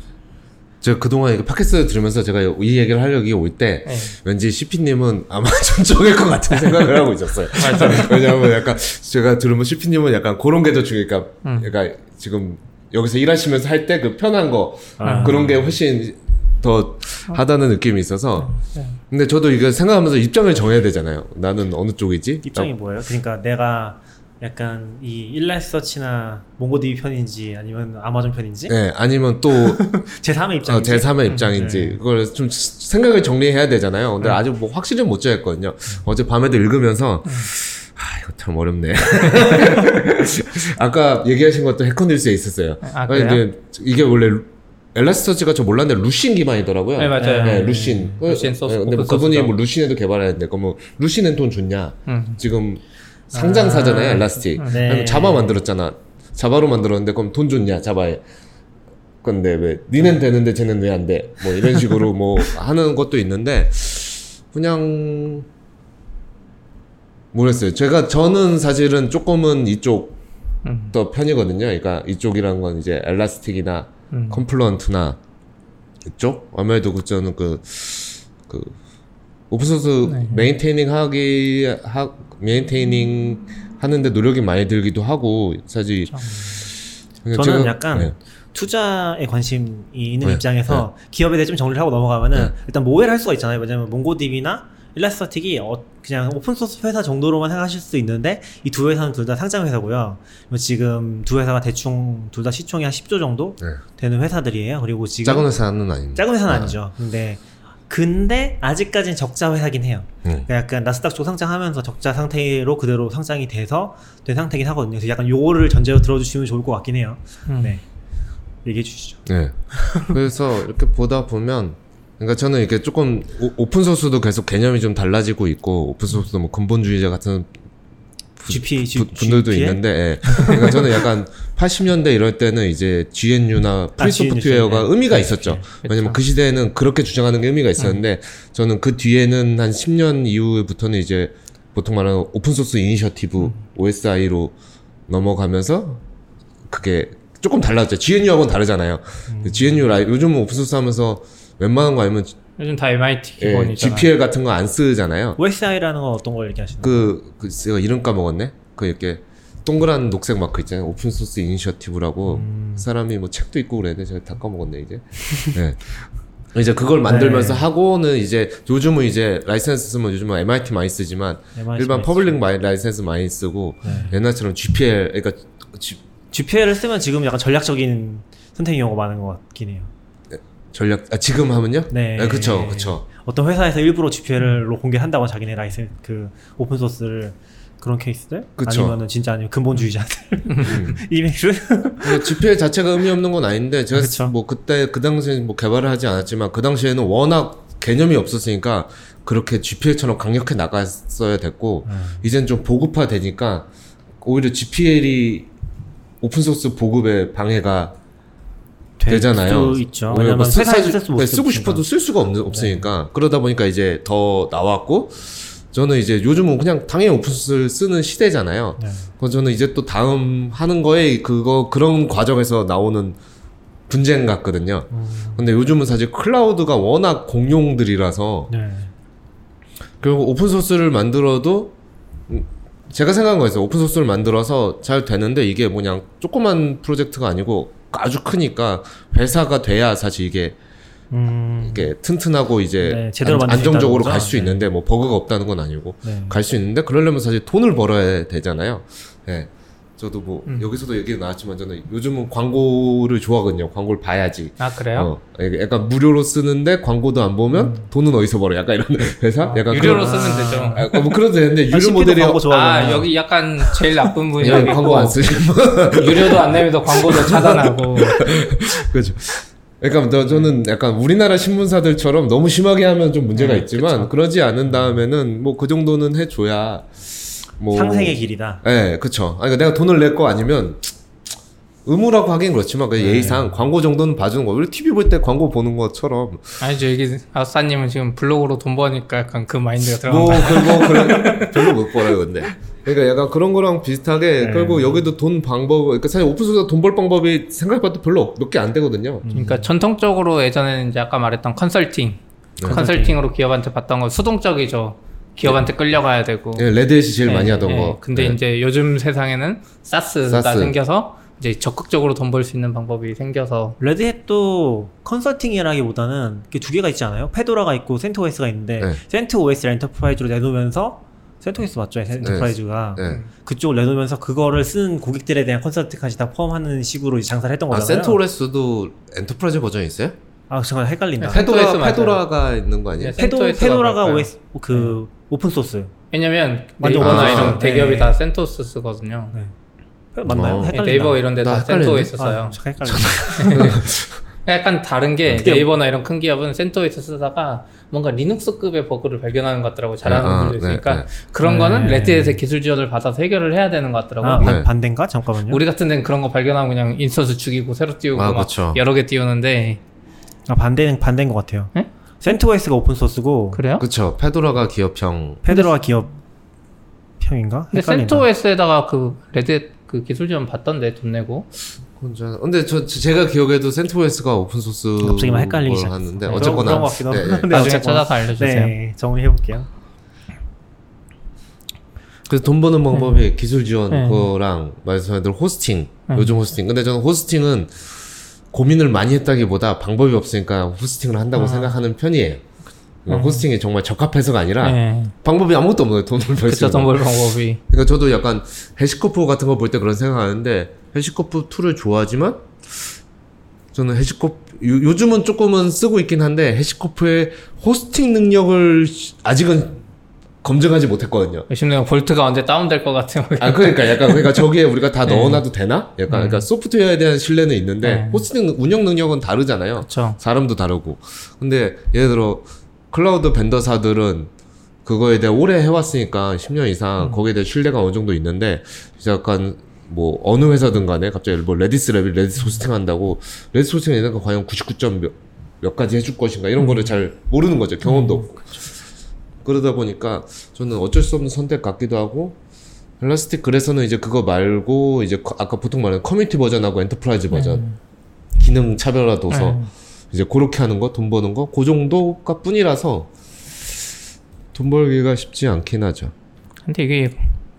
제가 그동안 이거 팟캐스트 들으면서 제가 이 얘기를 하려고 올때 네. 왠지 CP님은 아마존 쪽일 [laughs] 것 같은 생각을 하고 있었어요. 맞아요. 왜냐하면 약간 제가 들으면 CP님은 약간 그런 게 더 중요니까 음. 약간 지금 여기서 일하시면서 할 때 그 편한 거 아. 그런 게 훨씬 더 하다는 느낌이 있어서 네. 근데 저도 이거 생각하면서 입장을 정해야 되잖아요. 나는 어느 쪽이지? 입장이 뭐예요? 그러니까 내가 약간 이 일라서치나 몽고DB 편인지 아니면 아마존 편인지 네, 아니면 또 [laughs] 제 3의 어, 입장인지 제 3의 입장인지 네. 그걸 좀 생각을 정리해야 되잖아요. 근데 아직 뭐 확실히 못 정했거든요. 어제 밤에도 읽으면서 아 이거 참 어렵네. [laughs] 아까 얘기하신 것도 해커뉴스에 있었어요. 아, 그래요? 근데 이게 원래 엘라스터치가 저 몰랐는데 루신 기반이더라고요. 네, 맞아요. 네, 루신. 루신 소스, 네, 근데 뭐 그분이. 뭐 루신에도 개발했는데 그럼 뭐 루신은 돈 줬냐? 음. 지금 상장 사잖아요, 아, 엘라스틱. 네. 자바 만들었잖아. 자바로 만들었는데 그럼 돈 줬냐, 자바에. 근데 왜 니는 되는데 쟤는 왜 안 돼? 뭐 이런 식으로 뭐 [laughs] 하는 것도 있는데 그냥 모르겠어요. 제가 저는 사실은 조금은 이쪽 음. 더 편이거든요. 그러니까 이쪽이란 건 이제 Elastic이나 음. Confluent나 이쪽 아무래도 그 저는 그, 그 open source 네. maintaining 하기 하 maintaining 하는데 노력이 많이 들기도 하고 사실 그냥 저는 제가- 약간 네. 투자에 관심이 있는 네, 입장에서 기업에 대해 좀 정리를 하고 넘어가면은 일단 오해를 할 수가 있잖아요. 왜냐면 MongoDB나 Elastic이 어, 그냥 open source 회사 정도로만 생각하실 수 있는데 이 두 회사는 둘 다 상장 회사고요. 지금 두 회사가 대충 둘 다 시총이 한 10조 정도 네. 되는 회사들이에요. 그리고 지금 작은 회사는 아닙니다. 작은 회사는 아. 아니죠. 근데 근데 아직까지는 적자 회사긴 해요. 음. 그러니까 약간 나스닥 쪽 상장하면서 적자 상태로 그대로 상장이 돼서 된 상태긴 하거든요. 그래서 약간 요거를 전제로 들어주시면 좋을 것 같긴 해요. 음. 네. 얘기해 주시죠. 네. 그래서 이렇게 보다 보면 그러니까 저는 이렇게 조금 오, open source도 계속 개념이 좀 달라지고 있고 open source도 뭐 근본주의자 같은 부- GP, 부- 분들도 GPA? 있는데 예. 그러니까 저는 약간 80년대 이럴 때는 이제 GNU나 free 아, GNU, 소프트웨어가 네. 의미가 네, 있었죠. 네. 왜냐면 그 시대에는 그렇게 주장하는 게 의미가 있었는데 저는 그 뒤에는 한 10년 이후부터는 이제 보통 말하는 Open Source Initiative OSI로 넘어가면서 그게 조금 달라졌죠. GNU하고는 다르잖아요. GNU 라이 요즘은 open source 하면서 웬만한 거 아니면 요즘 다 MIT 예, 기본이잖아요. GPL 같은 거 안 쓰잖아요. OSI라는 건 어떤 걸 얘기하시는 거예요? 그, 그, 제가 이름 까먹었네? 그, 이렇게, 동그란 녹색 마크 있잖아요. Open Source Initiative라고. 사람이 뭐 책도 있고 그래야 돼. 제가 다 까먹었네, 이제. [laughs] 네. 이제 그걸 만들면서 네. 하고는 이제, 요즘은 이제 라이센스 쓰면 요즘은 MIT 많이 쓰지만, MIT 일반 많이 public 마이, 라이센스 많이 쓰고, 네. 옛날처럼 GPL, 그러니까, G- GPL을 쓰면 지금 약간 전략적인 선택 용어가 많은 것 같긴 해요. 전략, 아, 지금 하면요? 네. 네, 그쵸, 그쵸. 어떤 회사에서 일부러 GPL로 공개한다고 자기네 라이센 그 오픈 소스를 그런 케이스들 그쵸. 아니면은 진짜 아니면 근본주의자들 음. [laughs] 이메일 근데 GPL 자체가 의미 없는 건 아닌데 제가 그쵸. 뭐 그때 그 당시에 뭐 개발을 하지 않았지만 그 당시에는 워낙 개념이 없었으니까 그렇게 GPL처럼 강력해 나갔어야 됐고 음. 이젠 좀 보급화 되니까 오히려 GPL이 open source 보급에 방해가 되잖아요. 있죠. 왜냐면 뭐 쓸수 못 네, 쓰고. 싶어도 쓸 수가 없, 없으니까 그러다 보니까 이제 더 나왔고 저는 이제 요즘은 그냥 당연히 open source를 쓰는 시대잖아요. 네. 그래서 저는 이제 또 다음 하는 거에 그거 그런 과정에서 나오는 분쟁 같거든요. 음, 근데 요즘은 사실 클라우드가 워낙 공용들이라서 네. 결국 open source를 만들어도 음, 제가 생각한 거였어요. open source를 만들어서 잘 되는데 이게 뭐냐 조그만 프로젝트가 아니고 아주 크니까 회사가 돼야 사실 이게 음, 이게 튼튼하고 이제 네, 제대로 안, 만들 수 안정적으로 있다는 갈 거죠? 수 있는데 뭐 버그가 없다는 건 아니고 네. 갈수 있는데 그러려면 사실 돈을 벌어야 되잖아요. 예. 저도 뭐 음. 여기서도 얘기 나왔지만 저는 요즘은 광고를 좋아하거든요. 광고를 봐야지. 아 그래요? 어, 약간 무료로 쓰는데 광고도 안 보면 돈은 어디서 벌어? 약간 이런 회사? 약간 음. 유료로 그런, 쓰면 되죠. 아, 뭐 그래도 되는데 유료 CP 도 모델이 광고. 아 여기 약간 제일 나쁜 분이 여기 광고 안 쓰시고 [laughs] 유료도 안 내면서 광고도 차단하고 [laughs] 그렇죠. 그러니까 저- 저는 약간 우리나라 신문사들처럼 너무 심하게 하면 좀 문제가 네, 있지만 그쵸. 그러지 않은 다음에는 뭐 그 정도는 해줘야 뭐 상생의 길이다. 예, 그쵸. 아니, 그러니까 내가 돈을 낼 거 아니면 의무라고 하긴 그렇지만 그 네. 예의상 광고 정도는 봐주는 거. 우리 TV 볼 때 광고 보는 것처럼 아니죠 여기 아싸님은 지금 블로그로 돈 버니까 약간 그 마인드가 들어간 뭐. 그거 그래 [laughs] 별로 못 벌어요 근데. 그러니까 약간 그런 거랑 비슷하게 네. 결국 여기도 돈 방법 그러니까 사실 open source가 돈벌 방법이 생각해봐도 별로 몇 개 안 되거든요. 그러니까 전통적으로 예전에는 이제 아까 말했던 컨설팅, 네. 컨설팅으로 기업한테 받던 건 수동적이죠. 기업한테 끌려가야 되고. 예, 레드햇이 제일 예, 많이 하던 예. 거. 근데 네. 이제 요즘 세상에는 SaaS가 SaaS. 생겨서 이제 적극적으로 돈 벌 수 있는 방법이 생겨서 레드햇도 컨설팅이라기보다는 그 두 개가 있지 않아요? 페도라가 있고 센토OS가 있는데 네. 센토OS를 enterprise로 내놓으면서 센토OS 맞죠? enterprise가 네. 그쪽을 내놓으면서 그거를 쓰는 고객들에 대한 컨설팅까지 다 포함하는 식으로 장사를 했던 아 거잖아요. 센토OS도 enterprise 버전이 있어요? 아 잠깐 헷갈린다. 네, 페도라. 페도라가 있는 거 아니에요? 네, 페도 페도라가? OS 그 open source 왜냐면 완전 네이버나 open source. 이런 대기업이 네. 다 센토스 쓰거든요. 맞나요? 어. 네, 헷갈린다. 네이버 이런 데다 나 헷갈리는데? 센토스 써요. 아, 잠깐 헷갈린다. [laughs] 약간 다른 게 어떻게- 네이버나 이런 큰 기업은 센토스 쓰다가 뭔가 리눅스급의 버그를 발견하는 것 같더라고 잘하는 아, 분들도 네, 있으니까 네. 그런 네. 거는 레드햇의 기술 지원을 받아서 해결을 해야 되는 것 같더라고. 아, 요 반, 네. 반대인가? 잠깐만요. 우리 같은 데는 그런 거 발견하면 그냥 instance 죽이고 새로 띄우고 아, 막 그쵸. 여러 개 띄우는데 아, 반대는 반대인 것 같아요. 네? 센토OS가 open source고 그래요? 그쵸. 페도라가 기업형. 페도라가 기업 형인가? 근데. 센토OS에다가 그 레드햇 그 기술 지원 받던데 돈 내고 혼자. 근데 저 저- 제가 기억에도 센토OS가 open source 갑자기 막 헷갈리기 시작했어. 하는데 그런- 어쨌거나 그런 것 같기도 하고. 네, 네. 네, 나중에. 찾아서 알려주세요. 네, 정리해 볼게요. 그래서 돈 버는 방법이 기술 지원 네. 그거랑 말씀하신 대로 hosting 네. 요즘 hosting 근데 저는 hosting은 고민을 많이 했다기보다 방법이 없으니까 hosting을 한다고 아. 생각하는 편이에요 그러니까 hosting이 정말 적합해서가 아니라 네. 방법이 아무것도 없는 거예요 돈을 벌 수 있는 돈벌 방법이 그러니까 저도 약간 해시코프 같은 거 볼 때 그런 생각하는데 해시코프 tool을 좋아하지만 저는 해시코프 요, 요즘은 조금은 쓰고 있긴 한데 해시코프의 hosting 능력을 아직은 검증하지 못했거든요. 내가 볼트가 언제 다운될 것 같은 아 그러니까 약간 그러니까 저기에 우리가 다 [laughs] 넣어놔도 되나? 약간 그러니까 소프트웨어에 대한 신뢰는 있는데 네. hosting 운영 능력은 다르잖아요. 그쵸 사람도 다르고. 근데 예를 들어 cloud vendor사들은 그거에 대해 오래 해왔으니까 10년 이상 거기에 대한 신뢰가 어느 정도 있는데 이제 약간 뭐 어느 회사든 간에 갑자기 뭐 레디스 랩이 레디스 hosting 한다고 레디스 hosting 얘네가 과연 99점 몇, 몇 가지 해줄 것인가 이런 거를 잘 모르는 거죠 경험도 없고 그러다 보니까 저는 어쩔 수 없는 선택 같기도 하고 엘라스틱 그래서는 이제 그거 말고 이제 커- 아까 보통 말하는 커뮤니티 버전하고 enterprise 버전 기능 차별화 둬서 네. 이제 그렇게 하는 거, 돈 버는 거, 그 정도가 뿐이라서 돈 벌기가 쉽지 않긴 하죠. 근데 이게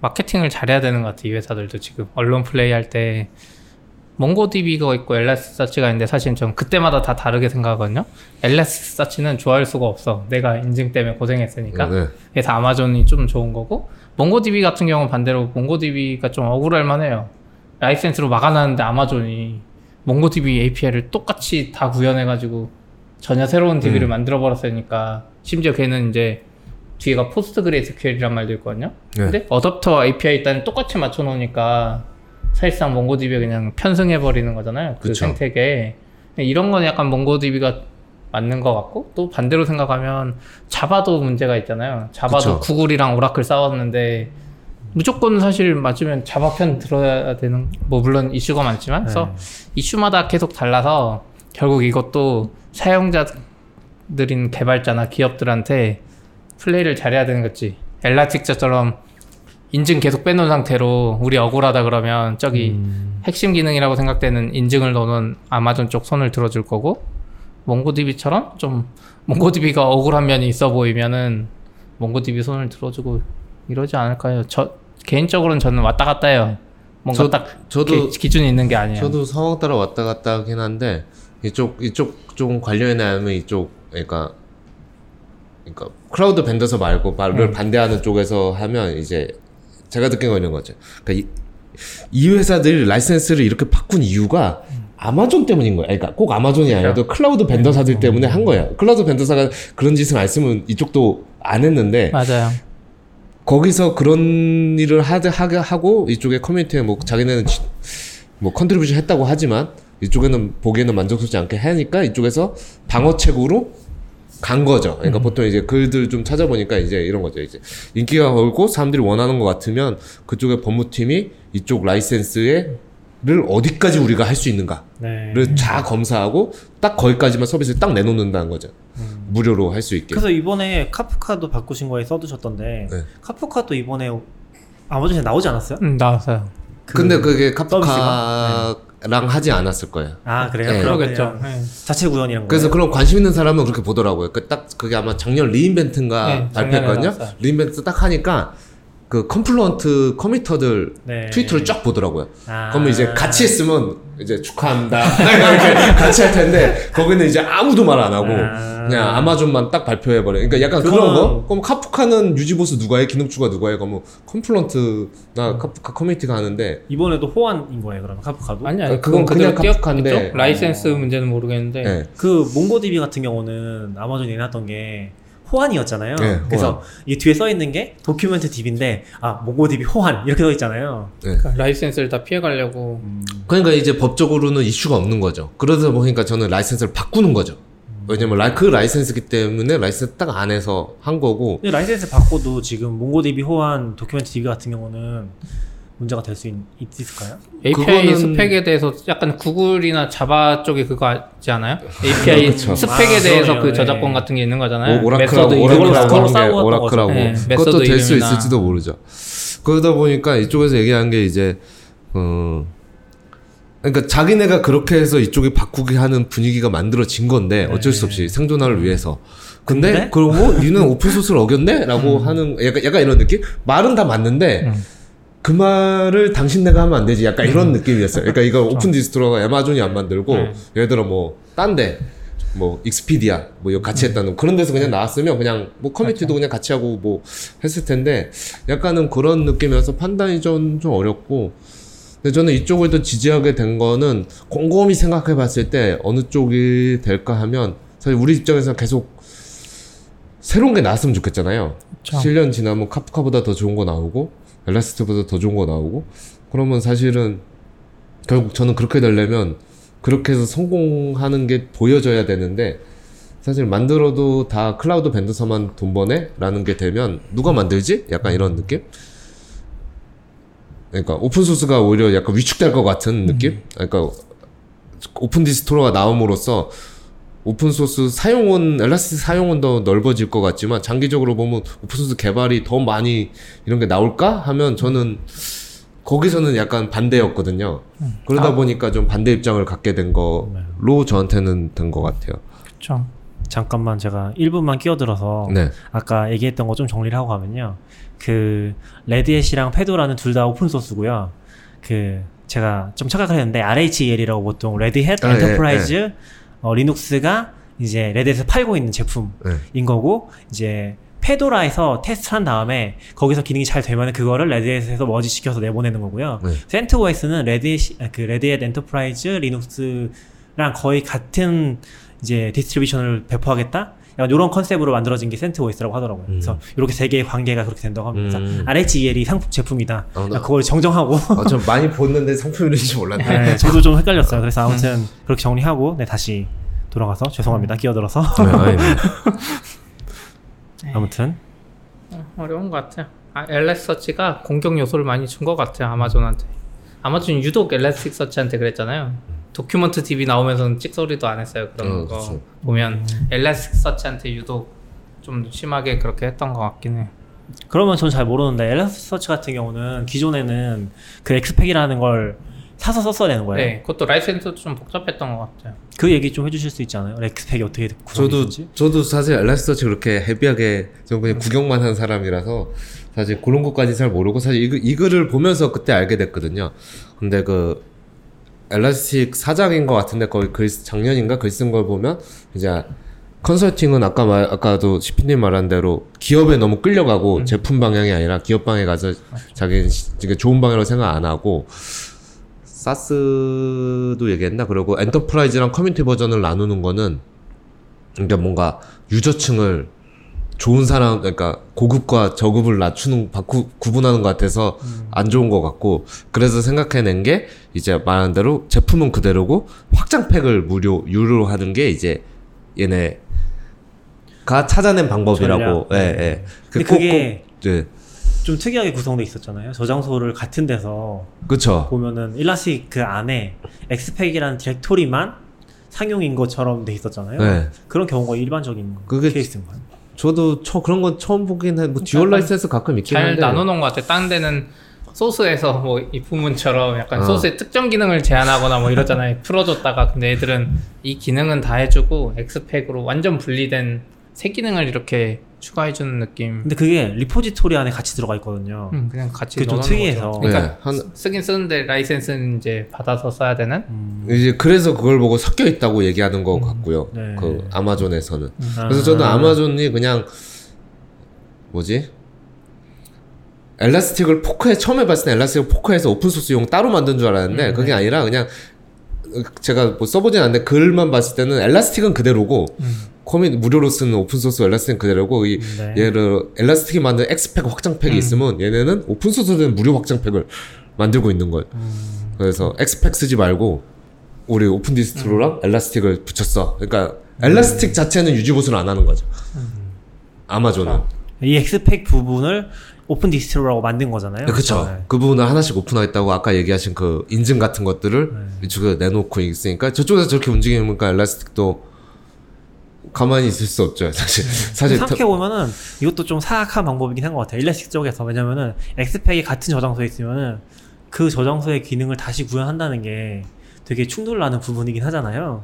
마케팅을 잘해야 되는 것 같아 이 회사들도 지금 언론 플레이 할 때 몽고DB가 있고 엘라스 서치가 있는데 사실 전 그때마다 다 다르게 생각하거든요 엘라스 서치는 좋아할 수가 없어 내가 인증 때문에 고생했으니까 네. 그래서 아마존이 좀 좋은 거고 몽고DB 같은 경우는 반대로 몽고DB가 좀 억울할 만해요 라이센스로 막아놨는데 아마존이 몽고DB API를 똑같이 다 구현해가지고 전혀 새로운 DB를 음. 만들어 버렸으니까 심지어 걔는 이제 뒤에가 PostgreSQL이란 말도 있거든요 네. 근데 어댑터 API 일단 똑같이 맞춰 놓으니까 사실상 몽고DB에 그냥 편승해 버리는 거잖아요 그 그쵸. 생태계에 근데 이런 건 약간 몽고DB가 맞는 것 같고 또 반대로 생각하면 자바도 문제가 있잖아요. 자바도 그쵸. 구글이랑 오라클 싸웠는데 무조건 사실 맞으면 자바 편 들어야 되는 뭐 물론 이슈가 많지만 그래서 이슈마다 계속 달라서 결국 이것도 사용자들인 개발자나 기업들한테 플레이를 잘해야 되는 거지. 엘라틱자처럼 인증 계속 빼놓은 상태로 우리 억울하다 그러면 저기 핵심 기능이라고 생각되는 인증을 넣는 아마존 쪽 손을 들어줄 거고 몽고DB처럼 좀 몽고DB가 억울한 면이 있어 보이면은 몽고DB 손을 들어주고 이러지 않을까요? 저 개인적으로는 저는 왔다 갔다 해요. 뭔가 저- 딱 저도- 기준이 있는 게 아니에요. 저도 상황 따라 왔다 갔다 하긴 한데 이쪽 이쪽 좀 관련해 하면 이쪽 그러니까 그러니까 cloud vendor사 말고 말을 반대하는 쪽에서 하면 이제 제가 거 있는 거죠. 그러니까 이, 이 회사들이 라이센스를 이렇게 바꾼 이유가 아마존 때문인 거야. 그러니까 꼭 아마존이 아니라도 cloud vendor사들 때문에 한 거야. cloud vendor사가 그런 짓을 안 했으면 이쪽도 안 했는데 맞아요. 거기서 그런 일을 하게 하게 하고 이쪽에 커뮤니티에 뭐 자기네는 지- 뭐 contribution 했다고 하지만 이쪽에는 보기에는 만족스럽지 않게 하니까 이쪽에서 방어책으로 간 거죠. 그러니까 보통 이제 글들 좀 찾아보니까 이제 이런 거죠. 이제 인기가 걸고 사람들이 원하는 것 같으면 그쪽의 법무팀이 이쪽 라이센스에 를 어디까지 우리가 할 수 있는가를 네. 다 검사하고 딱 거기까지만 서비스를 딱 내놓는다는 거죠. 무료로 할 수 있게. 그래서 이번에 카프카도 바꾸신 거에 써두셨던데 네. 카프카도 이번에 아마존에 나오지 않았어요? 음, 나왔어요. 그 근데 그게? 카프카 랑 하지 않았을 거예요. 아 그래요? 네. 그러겠죠. 그냥 네. 자체 구현이란 거예요. 그래서 그런 관심 있는 사람은 그렇게 보더라고요. 그 딱 그게 아마 작년 리인벤트인가 네, 발표했거든요. 나왔어요. 리인벤트 딱 하니까 그 컨플루언트 committer들 네. 트위터를 쫙 보더라고요. 아. 그러면 이제 같이 했으면 이제 축하합니다. [laughs] 이렇게 같이 할 텐데 거기는 이제 아무도 말 안 하고 아. 그냥 아마존만 딱 발표해 버려. 그러니까 약간 그건- 그런 거. 그럼 카프카는 유지보수 누가 해? 기능추가 누가 해? 그러면 컨플루언트나 카프카 커뮤니티가 하는데 이번에도 호환인 거예요. 그러면 카프카도. 아니 아, 아니 그건 그건 그냥 카프카인데. 라이센스 문제는 모르겠는데 네. 그 몽고DB 같은 경우는 아마존이 내놨던 게 호환이었잖아요. 네, 그래서 이 뒤에 써 있는 게 DocumentDB인데 아 몽고DB 호환 이렇게 써 있잖아요. 네. 그러니까 라이센스를 다 피해가려고 그러니까 이제 법적으로는 이슈가 없는 거죠. 그러다 보니까 저는 라이센스를 바꾸는 거죠. 왜냐면 라이- 그 라이센스기 때문에 라이센스 딱 안에서 한 거고 근데 라이센스 바꿔도 지금 MongoDB 호환 DocumentDB 같은 경우는 문제가 될 수 있을까요? API 그거는- 스펙에 대해서 약간 구글이나 Java 쪽에 그거 하지 않아요? API 그쵸. 스펙에 아, 대해서 그러네요. 그 네. 저작권 같은 게 있는 거잖아요. 오, method 이름으로 오라클하고 오라클하고. 네, 그것도 될 수. 있을지도 모르죠. 그러다 보니까 이쪽에서 얘기한 게 이제 어 그러니까 자기네가 그렇게 해서 이쪽이 바꾸게 하는 분위기가 만들어진 건데 어쩔 수 없이 생존화를 위해서. 근데, 근데? 그러고 니는 open source를 어겼네?라고 하는 약간, 약간 이런 느낌? 말은 다 맞는데 음. 그 말을 당신네가 하면 안 되지. 약간 이런 느낌이었어요. 그러니까 이거 Open Distro가 아마존이 안 만들고 네. 예를 들어 뭐 딴데 뭐 Expedia 뭐 이거 같이 했다는 그런 데서 그냥 나왔으면 그냥 뭐 커뮤니티도 그냥 같이 하고 뭐 했을 텐데 약간은 그런 느낌이어서 판단이 좀, 좀 어렵고 근데 저는 이쪽을 더 지지하게 된 거는 곰곰이 생각해 봤을 때 어느 쪽이 될까 하면 사실 우리 입장에서 계속 새로운 게 나왔으면 좋겠잖아요. 그쵸. 7년 지나면 Kafka보다 더 좋은 거 나오고 Elastic보다 더 좋은 거 나오고 그러면 사실은 결국 저는 그렇게 되려면 그렇게 해서 성공하는 게 보여져야 되는데 사실 만들어도 다 cloud vendor서만 돈 버네? 라는 게 되면 누가 만들지? 약간 이런 느낌? 그러니까 open source가 오히려 약간 위축될 것 같은 느낌? 그러니까 Open Distro가 나옴으로써 open source 사용은 Elastic 사용은 더 넓어질 것 같지만 장기적으로 보면 open source 개발이 더 많이 이런 게 나올까 하면 저는 거기서는 약간 반대였거든요. 그러다 아. 보니까 좀 반대 입장을 갖게 된 거로 저한테는 된 것 같아요. 그렇죠. 잠깐만 제가 1분만 끼어들어서 네. 아까 얘기했던 거 좀 정리를 하고 가면요. 그 레드햇이랑 페도라는 둘 다 오픈 소스고요. 그 제가 좀 착각을 했는데 RHEL이라고 보통 레드햇 아, 예, 엔터프라이즈 어, 리눅스가 이제 레드햇에서 팔고 있는 제품인 네. 거고 이제 Fedora에서 테스트한 다음에 거기서 기능이 잘 되면 그거를 Red Hat에서 merge 시켜서 내보내는 거고요. 네. 센트OS는 레드햇 아, 그 레드햇 엔터프라이즈 리눅스랑 거의 같은 이제 distribution을 배포하겠다. 약간 이런 컨셉으로 만들어진 게 CentOS라고 하더라고요. 그래서 이렇게 세 개의 관계가 그렇게 된다고 합니다. 음. RHEL이 상품 제품이다. 아, 나- 그걸 정정하고. 아, 전 많이 봤는데 상품이런지 몰랐네. 네, 저도 좀 헷갈렸어요. 그래서 아무튼 그렇게 정리하고 네 다시 돌아가서 죄송합니다. 끼어들어서 네, 아니, [laughs] 네. 아무튼 어, 어려운 것 같아요. 아, 엘라스서치가 공격 요소를 많이 준 것 같아요 아마존한테. 아마존 유독 엘라스틱 서치한테 그랬잖아요. 도큐먼트 DB 나오면서는 찍소리도 안 했어요. 그런 어, 거. 보면 엘라스틱 서치한테 유독 좀 심하게 그렇게 했던 것 같긴 해요. 그러면 전 잘 모르는데 엘라스서치 같은 경우는 기존에는 그 X-Pack이라는 걸 사서 썼어야 되는 거예요. 네, 그것도 라이센스도 좀 복잡했던 것 같아요. 그 얘기 좀 해주실 수 있지 않아요? X-Pack이 어떻게 저도 구성되는지? 저도 사실 Elasticsearch 그렇게 heavy하게 좀 그냥 구경만 한 사람이라서 사실 그런 것까지 잘 모르고 사실 이, 글- 이 글을 보면서 그때 알게 됐거든요. 근데 그 Elastic 사장인 것 같은데 거의 글 작년인가 글 쓴 걸 보면 이제 컨설팅은 아까 말 아까도 시피님 말한 대로 기업에 너무 끌려가고 제품 방향이 아니라 기업 방에 가서 자기 되게 좋은 방향으로 생각 안 하고 SaaS도 얘기했나? 그리고 enterprise랑 커뮤니티 버전을 나누는 거는 그러니까 뭔가 user층을 좋은 사람 그러니까 고급과 저급을 낮추는 바꾸 구분하는 것 같아서 안 좋은 것 같고 그래서 생각해낸 게 이제 말한 대로 제품은 그대로고 확장팩을 무료 유료로 하는 게 이제 얘네가 찾아낸 방법이라고. 예 예. 그 근데 꼭- 그게 꼭- 예. 좀 특이하게 구성돼 있었잖아요. 저장소를 같은 데서 그쵸 보면은 Elastic 그 안에 X-Pack이라는 디렉토리만 상용인 것처럼 돼 있었잖아요. 네. 그런 경우가 일반적인 그게 케이스인가요? 저도 저 그런 건 처음 보긴 해. 뭐 dual 라이센스 가끔 있긴 잘 한데. 나눠놓은 것 같아. 딴 데는 소스에서 뭐이 부문처럼 약간 어. 소스의 특정 기능을 제한하거나 뭐 이러잖아요. [laughs] 풀어줬다가 근데 애들은 이 기능은 다 해주고 X-Pack으로 완전 분리된 새 기능을 이렇게 추가해주는 느낌. 근데 그게 repository 안에 같이 들어가 있거든요. 음, 그냥 같이 그게 좀 특이해서. 거죠. 그러니까 네, 한 쓰긴 쓰는데 라이센스는 이제 받아서 써야 되는. 음. 이제 그래서 그걸 보고 섞여 있다고 얘기하는 것 같고요. 네. 그 아마존에서는. 아. 그래서 저는 아마존이 그냥 뭐지? Elastic을 fork에 처음에 봤을 때 Elastic을 fork해서 open source용 따로 만든 줄 알았는데 그게 아니라 그냥 제가 뭐 써보진 않는데 글만 봤을 때는 Elastic은 그대로고 코밋 무료로 쓰는 open source Elastic은 그대로고 이 네. 얘를 Elastic이 만든 X-Pack 확장팩이 있으면 얘네는 open source된 무료 확장팩을 만들고 있는 거예요. 그래서 X-Pack 쓰지 말고 우리 Open Distro랑 Elastic을 붙였어. 그러니까 Elastic 자체는 유지 보수를 안 하는 거죠. 아마존은. 이 X-Pack 부분을 Open Distro라고 만든 거잖아요. 네, 그쵸. 네. 그 부분을 하나씩 open하겠다고 아까 얘기하신 그 인증 같은 것들을 네. 이쪽에 내놓고 있으니까 저쪽에서 저렇게 움직이니까 Elastic도 가만히 있을 수 없죠. [laughs] 사실. 사실 터- 생각해 보면은 이것도 좀 사악한 방법이긴 한 것 같아요. Elastic 쪽에서 왜냐면은 X-Pack이 같은 저장소에 있으면은 그 저장소의 기능을 다시 구현한다는 게 되게 충돌나는 부분이긴 하잖아요.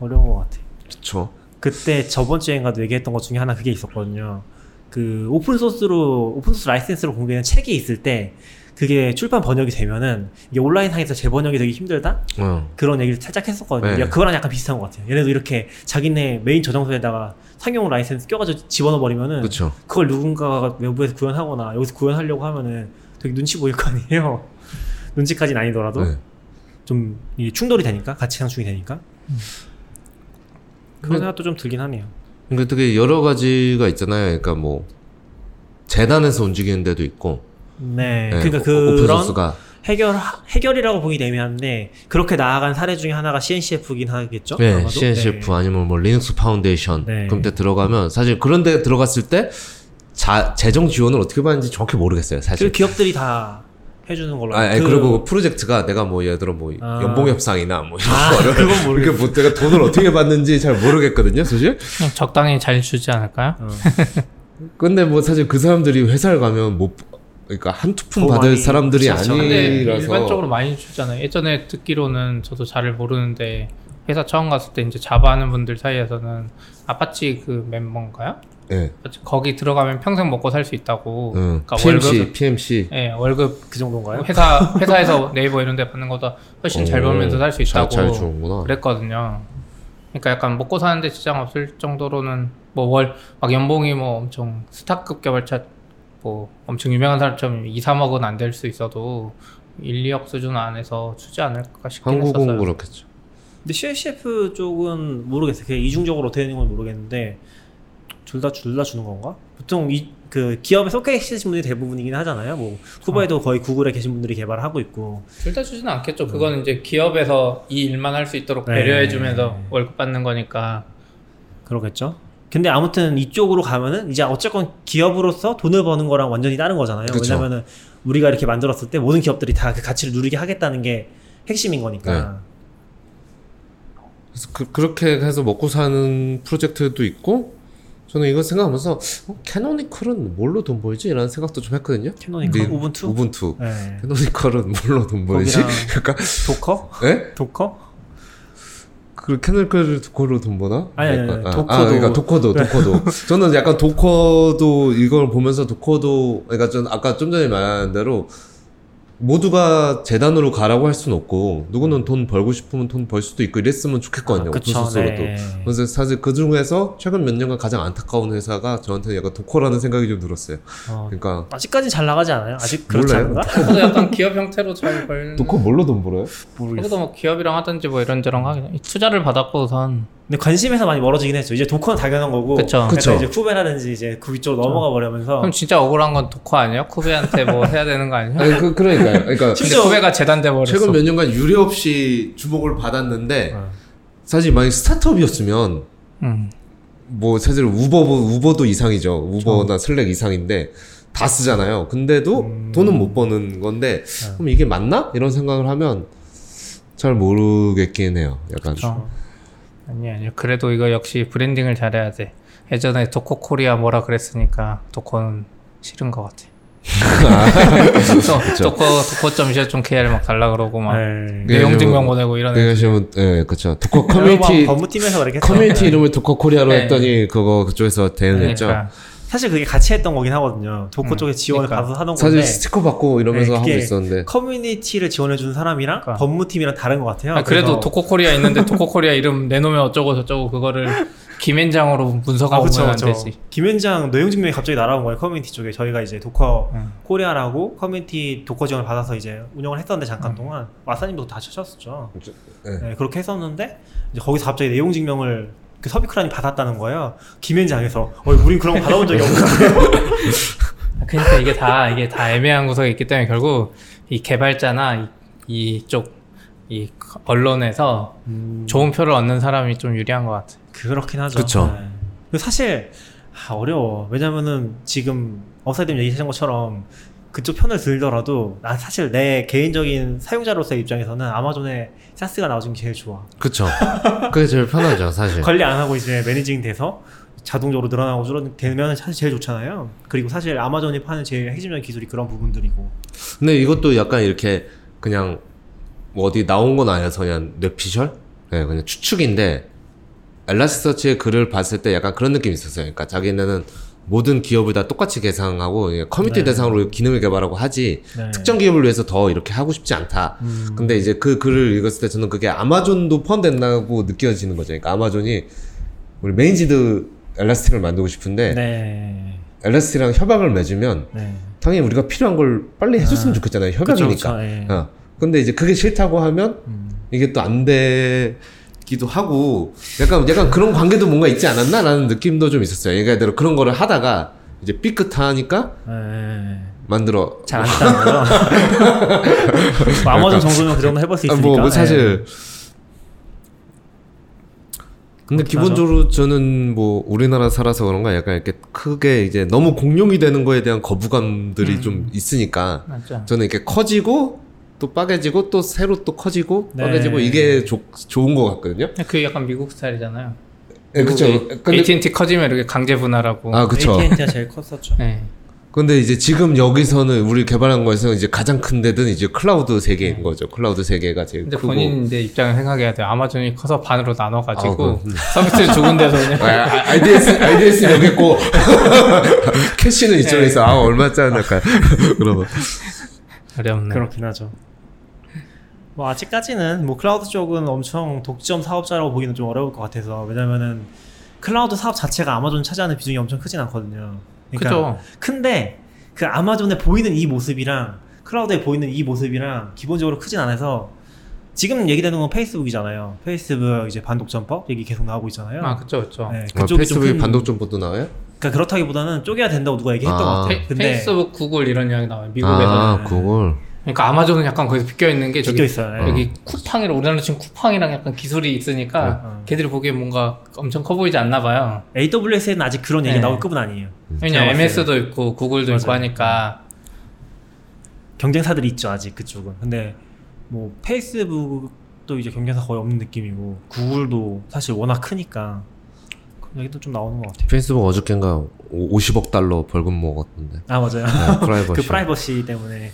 어려운 것 같아. 그쵸. 그때 저번 주엔가도 얘기했던 것 중에 하나 그게 있었거든요. 그 open source로 open source 라이센스로 공개된 책이 있을 때 그게 출판 번역이 되면은 이게 온라인 상에서 재번역이 되기 힘들다 어. 그런 얘기를 살짝 했었거든요. 네. 야, 그거랑 약간 비슷한 것 같아요. 얘네도 이렇게 자기네 메인 저장소에다가 상용 라이센스 껴가지고 집어넣어 버리면은 그쵸. 그걸 누군가가 외부에서 구현하거나 여기서 구현하려고 하면은 되게 눈치 보일 거 아니에요. [laughs] 눈치까지는 아니더라도 네. 좀 이게 충돌이 되니까 같이 상충이 되니까 그런 그- 생각도 좀 들긴 하네요. 그러니까 되게 여러 가지가 있잖아요. 그러니까 뭐 재단에서 움직이는 데도 있고. 네, 네, 그러니까 오- 오픈 그런 소스가 해결 해결이라고 보기 애매한데 그렇게 나아간 사례 중에 하나가 CNCF긴 하겠죠. 네, 아마도? CNCF 네. 아니면 뭐 리눅스 파운데이션 네. 그런 데 들어가면 사실 그런 데 들어갔을 때 자, 재정 지원을 어떻게 받는지 정확히 모르겠어요, 그 사실. 기업들이 다 해주는 걸로. 아, 아니, 그- 그리고 그 프로젝트가 내가 뭐 예를 들어 뭐 아. 연봉 협상이나 뭐 이런 아, 거를 그건 모르겠어. 이게 뭐 내가 돈을 어떻게 받는지 잘 모르겠거든요, 사실. 적당히 잘 주지 않을까요? 어. [laughs] 근데 뭐 사실 그 사람들이 회사를 가면 못 그러니까 한 투푼 더 받을 많이- 사람들이. 근데 아니라서 일반적으로 많이 주잖아요. 예전에 듣기로는 저도 잘 모르는데 회사 처음 갔을 때 이제 자바 하는 분들 사이에서는 아파치 그 멤버인가요? 예. 아파치 거기 들어가면 평생 먹고 살 수 있다고. 응. 그러니까 PMC, 월급 PMC. 예, 월급 그 정도인가요? 회사 회사에서 [laughs] 네이버 이런 데 받는 거보다 훨씬 잘 오, 벌면서 살수 잘- 있다고 잘 주는구나. 그랬거든요. 그러니까 약간 먹고 사는데 지장 없을 정도로는 뭐 월 막 연봉이 뭐 엄청 스타급 개발자 뭐 엄청 유명한 사람처럼 2, 3억은 안 될 수 있어도 1, 2억 수준 안에서 주지 않을까 싶긴 한국은 했었어요. 그렇겠죠. 근데 CNCF 쪽은 모르겠어요. 그게 이중적으로 어떻게 되는 건 모르겠는데 둘 다 둘 다 주는 건가? 보통 이 그 기업에 속해 계신 분들이 대부분이긴 하잖아요. 뭐 후바에도 거의 구글에 계신 분들이 개발하고 있고. 둘 다 주지는 않겠죠. 그건 이제 기업에서 이 일만 할 수 있도록 네. 배려해 주면서 월급 받는 거니까. 그러겠죠. 근데 아무튼 이쪽으로 가면은 이제 어쨌건 기업으로서 돈을 버는 거랑 완전히 다른 거잖아요. 그쵸. 왜냐면은 우리가 이렇게 만들었을 때 모든 기업들이 다 그 가치를 누리게 하겠다는 게 핵심인 거니까. 그래서 그, 그렇게 해서 먹고 사는 프로젝트도 있고 저는 이거 생각하면서 어, 캐노니컬은 뭘로 돈 벌지? 라는 생각도 좀 했거든요. 캐노니컬 네, 우분투. 우분투. 네. 캐노니컬은 뭘로 돈 벌지? [laughs] 약간 도커? 예? 도커? 그 캐노니컬 도커로 돈 버나? 아니, 아니, 아니, 아, 도커도- 아, 그러니까 도커도 도커도. [laughs] 저는 약간 도커도 이걸 보면서 도커도 그러니까 전 아까 좀 전에 말한 대로 모두가 재단으로 가라고 할 수는 없고 누구는 돈 벌고 싶으면 돈 벌 수도 있고 이랬으면 좋겠거든요. 아, 그쵸, 오픈소스로도. 네. 그래서 사실 그 중에서 최근 몇 년간 가장 안타까운 회사가 저한테는 약간 도커라는 생각이 좀 들었어요. 어. 그러니까 아직까진 잘 나가지 않아요? 아직 그렇지 몰라요. 않은가? [laughs] 그래도 약간 기업 형태로 잘 벌. 도커 뭘로 돈 벌어요? 모르겠어. 그래도 뭐 기업이랑 하든지 뭐 이런저런 하긴 투자를 받았고 우선 근데 관심에서 많이 멀어지긴 했죠. 이제 도커는 당연한 거고. 그쵸. 그쵸. 이제 쿠베라든지 이제 그 위쪽으로 넘어가 버리면서. 그럼 진짜 억울한 건 도커 아니에요? 쿠베한테 뭐 해야 되는 거 아니에요? 아니 그 그러니까요. 그러니까 근데 쿠베가 재단돼 버렸어. 최근 몇 년간 유례 없이 주목을 받았는데 어. 사실 만약 스타트업이었으면 음. 뭐 사실 우버 우버도 이상이죠. 우버나 슬랙 이상인데 다 쓰잖아요. 근데도 음. 돈은 못 버는 건데 그럼 이게 맞나? 이런 생각을 하면 잘 모르겠긴 해요. 약간 그쵸. 아니 아니 그래도 이거 역시 브랜딩을 잘해야 돼. 예전에 도커 코리아 뭐라 그랬으니까 도커는 싫은 것 같아. [laughs] 그래서 도커 도커.co.kr KR 막 달라 그러고 막 네. 내용 네, 증명 뭐, 보내고 이런 그러니까 애. 지금 예, 그렇죠. 번 [laughs] 커뮤니티 법무팀에서 그렇게 했죠. 커뮤니티 이름을 도커 코리아로 네. 했더니 그거 그쪽에서 대응했죠. 그러니까 사실 그게 같이 했던 거긴 하거든요. 도커 음, 쪽에 지원을 그러니까. 받아서 하던 사실 건데 스티커 받고 이러면서 네, 하고 그게 있었는데 커뮤니티를 지원해 주는 사람이랑 그러니까. 법무팀이랑 다른 것 같아요. 아, 그래도 그래서- 도커 코리아 있는데 도커 코리아 이름 내놓으면 어쩌고 저쩌고 그거를 김앤장으로 아, 문서가 그쵸, 오면 안 그쵸. 되지. 김앤장 내용 증명이 갑자기 날아온 거예요 커뮤니티 쪽에 저희가 이제 도커 음. 코리아라고 커뮤니티 도커 지원을 받아서 이제 운영을 했었는데 잠깐 음. 동안 마사님도 다 쳐셨었죠. 네. 네, 그렇게 했었는데 이제 거기서 갑자기 내용 증명을 그 서비크란이 받았다는 거예요. 김앤장에서 어, 우린 그런 거 받아본 적이 없는데. [laughs] 그러니까 이게 다 이게 다 애매한 구석이 있기 때문에 결국 이 개발자나 이, 이쪽 이 언론에서 좋은 표를 얻는 사람이 좀 유리한 것 같아. 그렇긴 하죠. 그쵸. 네. 사실 아, 어려워. 왜냐면은 지금 업사이드님 얘기하신 것처럼 그쪽 편을 들더라도 난 사실 내 개인적인 사용자로서의 입장에서는 아마존에 사스가 나와준 게 제일 좋아. 그쵸. 그게 제일 편하죠, 사실. 관리 안 하고 이제 매니징 돼서 자동적으로 늘어나고 줄어들면 사실 제일 좋잖아요. 그리고 사실 아마존이 파는 제일 핵심적인 기술이 그런 부분들이고. 근데 이것도 약간 이렇게 그냥 뭐 어디 나온 건 아니어서 그냥 뇌피셜? 네, 그냥 추측인데 엘라스틱서치의 글을 봤을 때 약간 그런 느낌이 있었어요. 그러니까 자기네는 모든 기업을 다 똑같이 계상하고 예, 커뮤니티 네. 대상으로 기능을 개발하고 하지 네. 특정 기업을 위해서 더 이렇게 하고 싶지 않다. 음. 근데 이제 그 글을 읽었을 때 저는 그게 아마존도 포함된다고 느껴지는 거죠. 그러니까 아마존이 우리 managed 엘라스틱을 만들고 싶은데 네. 엘라스틱이랑 협약을 맺으면 네. 당연히 우리가 필요한 걸 빨리 해줬으면 아, 좋겠잖아요. 그쵸, 협약이니까. 그쵸, 예. 어. 근데 이제 그게 싫다고 하면 음. 이게 또안되 기도 하고 약간 약간 그런 관계도 뭔가 있지 않았나라는 느낌도 좀 있었어요. 얘가 그런 거를 하다가 이제 삐끗하니까 네. 만들어. 잘안 거죠. 뭐 아마존 정도면 그 정도 해볼 수 아, 있으니까. 뭐, 뭐 사실 네. 근데 기본적으로 저는 뭐 우리나라 살아서 그런가 약간 이렇게 크게 이제 너무 공룡이 되는 거에 대한 거부감들이 음. 좀 있으니까 맞죠. 저는 이렇게 커지고 또 빠개지고 또 새로 또 커지고 네. 빠개지고 이게 조, 좋은 것 같거든요. 그게 약간 미국 스타일이잖아요. 네, 그쵸. 근데, AT&T 커지면 이렇게 강제 분할하고. 아, 그쵸. AT&T가 제일 컸었죠. 네. 근데 이제 지금 여기서는 우리 개발한 거에서 이제 가장 큰 데는 이제 클라우드 세계인 거죠. 클라우드 세계가 제일 근데 크고. 본인 이제 입장을 생각해야 돼요. 아마존이 커서 반으로 나눠가지고 아, 그- [laughs] 서비스를 죽은 데서 그냥 아, RDS, RDS 여기 있고, 캐시는 이쪽에 있어. 아, 얼마짜리 할까? [laughs] 그러면. 어렵네. 그렇긴 하죠. 뭐 아직까지는 뭐 클라우드 쪽은 엄청 독점 사업자라고 보기는 좀 어려울 것 같아서 왜냐면은 클라우드 사업 자체가 아마존 차지하는 비중이 엄청 크진 않거든요. 그러니까 그죠. 큰데 그 아마존에 보이는 이 모습이랑 클라우드에 보이는 이 모습이랑 기본적으로 크진 않아서 지금 얘기되는 건 페이스북이잖아요. 페이스북 이제 반독점법 얘기 계속 나오고 있잖아요. 아, 그쵸, 그쵸. 네, 아, 그쪽이 좀 페이스북에 큰- 반독점법도 나와요? 그러니까 그렇다기보다는 쪼개야 된다고 누가 얘기했던 아. 것 같아요. 페, 근데 페이스북, 구글 이런 이야기 나와요. 미국에서는. 아, 그걸. 그러니까 아마존은 약간 거기서 비껴 있는 게 저기 있어요. 네. 여기 쿠팡이랑 우리나라 지금 쿠팡이랑 약간 기술이 있으니까 네. 걔들이 보기에 뭔가 엄청 커 보이지 않나 봐요. AWS에는 아직 그런 얘기 네. 나올 급은 아니에요. 왜냐 MS도 있고 구글도 있고 맞아요. 하니까 경쟁사들이 있죠 아직 그쪽은. 근데 뭐 페이스북도 이제 경쟁사 거의 없는 느낌이고 구글도 사실 워낙 크니까 얘기도 좀 나오는 것 같아요. 페이스북 어저께인가 50억 달러 벌금 먹었던데. 아 맞아요. 네, 프라이버시. [laughs] 그 프라이버시 때문에.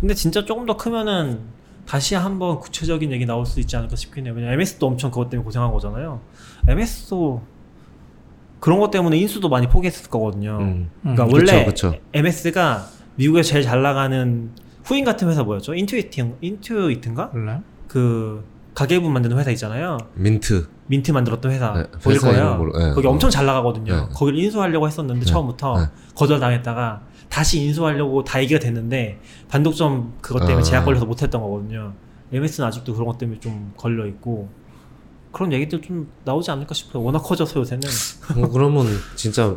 근데 진짜 조금 더 크면은 다시 한번 구체적인 얘기 나올 수 있지 않을까 싶긴 해요. 왜냐 MS도 엄청 그것 때문에 고생한 거잖아요. MS도 그런 것 때문에 인수도 많이 포기했을 거거든요. 음. 그러니까 음, 원래 그쵸, 그쵸. MS가 미국에서 제일 잘 나가는 후인 같은 회사 뭐였죠? 인투이트 인투이트인가? 몰라요? 그 가계부 만드는 회사 있잖아요. 민트. 민트 만들었던 회사 네, 보일 거예요. 모르- 네, 거기 어. 엄청 잘 나가거든요. 네. 거기를 인수하려고 했었는데 네, 처음부터 네. 거절당했다가 다시 인수하려고 다 얘기가 됐는데 반독점 그것 때문에 아. 제약 걸려서 못했던 거거든요. MS는 아직도 그런 것 때문에 좀 걸려 있고 그런 얘기들 좀 나오지 않을까 싶어요. 워낙 커져서 요새는 뭐 그러면 진짜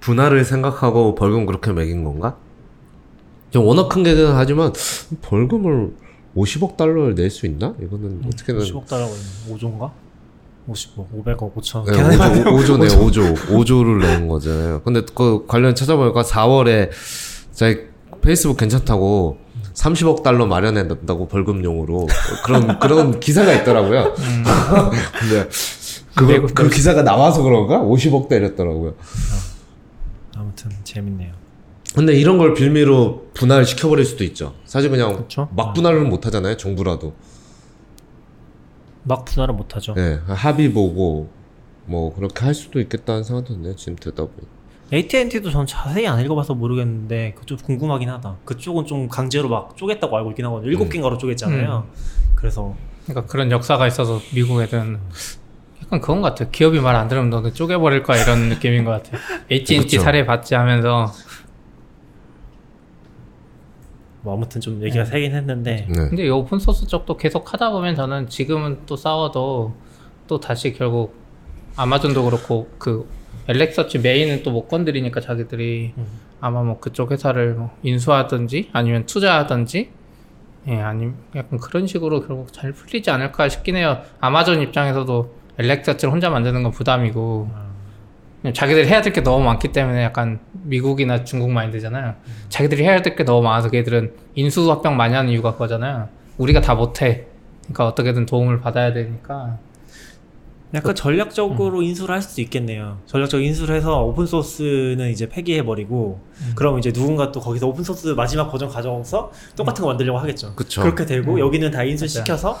분할을 생각하고 벌금 그렇게 매긴 건가? 좀 워낙 큰 개는 하지만 벌금을 50억 달러를 낼 수 있나? 이거는 어떻게든 50억 달러고 있는 5조인가? 50억, 500억, 5천. 네, 계산해봐야 5조, 5조네 5조 5조를 낸 거잖아요. 근데 그 관련 찾아보니까 4월에 자기 페이스북 괜찮다고 30억 달러 마련해 놨다고 벌금용으로 그런 그런 기사가 있더라고요. 음. [laughs] 근데 그거 미국 그 기사가 나와서 그런가? 50억 때렸더라고요. 아무튼 재밌네요. 근데 이런 걸 빌미로 분할 시켜버릴 수도 있죠. 사실 그냥 그쵸? 막 분할은 못 하잖아요. 정부라도. 막 분할은 못하죠. 네, 합의 보고 뭐 그렇게 할 수도 있겠다는 생각도 드네요. 지금 듣다 보니. AT&T도 전 자세히 안 읽어봐서 모르겠는데 그쪽 궁금하긴 하다. 그쪽은 좀 강제로 막 쪼갰다고 알고 있긴 하거든요. 일곱 음. 개인가로 쪼갰잖아요. 그래서 그러니까 그런 역사가 있어서 미국 애들은 약간 그건 것 같아요. 기업이 말 안 들으면 너는 쪼개버릴 거야 이런 느낌인 것 같아요. AT&T 그쵸. 사례 받지 하면서 뭐 아무튼 좀 얘기가 세긴 했는데. 네. 근데 이 오픈 소스 쪽도 계속 하다 보면 저는 지금은 또 싸워도 또 다시 결국 아마존도 그렇고 그 엘렉서치 메인은 또 못 건드리니까 자기들이 음. 아마 뭐 그쪽 회사를 뭐 인수하든지 아니면 투자하든지 예 아니면 약간 그런 식으로 결국 잘 풀리지 않을까 싶긴 해요. 아마존 입장에서도 엘렉서치를 혼자 만드는 건 부담이고. 그냥 자기들이 해야 될 게 너무 많기 때문에 약간 미국이나 중국 마인드잖아요. 자기들이 해야 될 게 너무 많아서 걔들은 인수 합병 많이 하는 이유가 그거잖아요. 우리가 다 못해. 그러니까 어떻게든 도움을 받아야 되니까. 약간 전략적으로 인수를 할 수도 있겠네요. 전략적 인수를 해서 오픈 소스는 이제 폐기해 버리고 그럼 이제 누군가 또 거기서 오픈 소스 마지막 버전 가져와서 똑같은 거 만들려고 하겠죠. 그쵸. 그렇게 되고 음. 여기는 다 인수 시켜서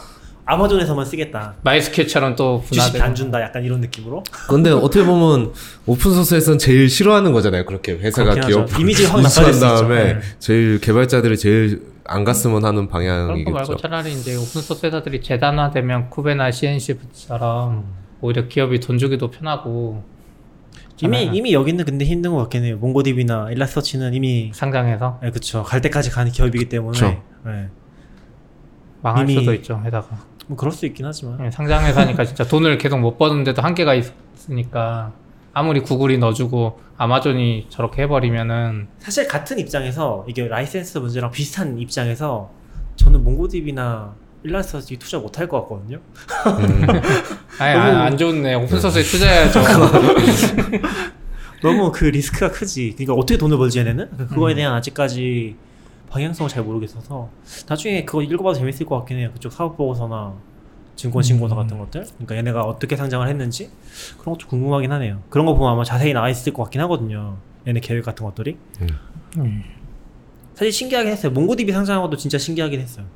아마존에서만 쓰겠다. MySQL처럼 또 주식. 안 준다. 약간 이런 느낌으로. 근데 어떻게 보면 오픈 소스에서는 제일 싫어하는 거잖아요. 그렇게 회사가 기업 하죠. 이미지가 확 있죠. 다음에 네. 제일 개발자들이 제일 안 갔으면 하는 그런 거 방향이겠죠. 말고 차라리 이제 오픈 소스 회사들이 재단화되면 쿠베나 CNC처럼 오히려 기업이 돈 주기도 편하고 이미 잖아요. 이미 여기는 근데 힘든 것 같긴 해요. 몽고디비나 일라서치는 이미 상장해서 네, 그쵸. 갈 때까지 가는 기업이기 때문에. 네. 망할 이미- 수도 있죠 회사가. 뭐 그럴 수 있긴 하지만. 예, 상장 회사니까 진짜 돈을 계속 못 버는데도 한계가 있으니까 아무리 구글이 넣어주고 아마존이 저렇게 해버리면은 사실 같은 입장에서 이게 라이센스 문제랑 비슷한 입장에서 저는 MongoDB나 Elasticsearch 투자 못 할 것 같거든요. 음, 아예 너무- 안 좋네 오픈소스에 투자해야죠 [laughs] 너무 그 리스크가 크지. 그러니까 어떻게 돈을 벌지 얘네는? 그러니까 그거에 음. 대한 아직까지 방향성을 잘 모르겠어서 나중에 그거 읽어봐도 재밌을 것 같긴 해요. 그쪽 사업 보고서나 증권 신고서 음. 같은 것들. 그러니까 얘네가 어떻게 상장을 했는지 그런 것도 궁금하긴 하네요. 그런 거 보면 아마 자세히 나와 있을 것 같긴 하거든요. 얘네 계획 같은 것들이. 음. 사실 신기하긴 했어요. 몽고디비 상장한 것도 진짜 신기하긴 했어요.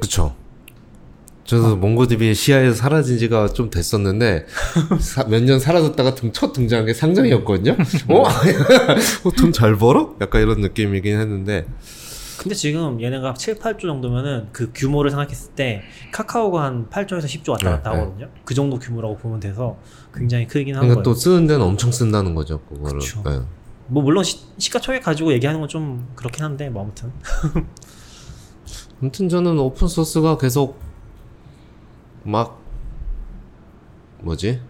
그쵸. 저도 몽고디비의 시야에서 사라진 지가 좀 됐었는데 몇 년 사라졌다가 등, 첫 등장한 게 상장이었거든요. 어? [laughs] 어, 돈 잘 벌어? 약간 이런 느낌이긴 했는데 근데 지금 얘네가 7, 8조 정도면은 그 규모를 생각했을 때 카카오가 한 8조에서 10조 왔다 갔다 네, 네. 하거든요. 그 정도 규모라고 보면 돼서 굉장히 크긴 한 그러니까 거예요. 또 쓰는 데는 엄청 쓴다는 거죠. 그거를. 네. 뭐 물론 시, 시가총액 가지고 얘기하는 건 좀 그렇긴 한데 뭐 아무튼 [laughs] 아무튼 저는 오픈 소스가 계속 막 뭐지?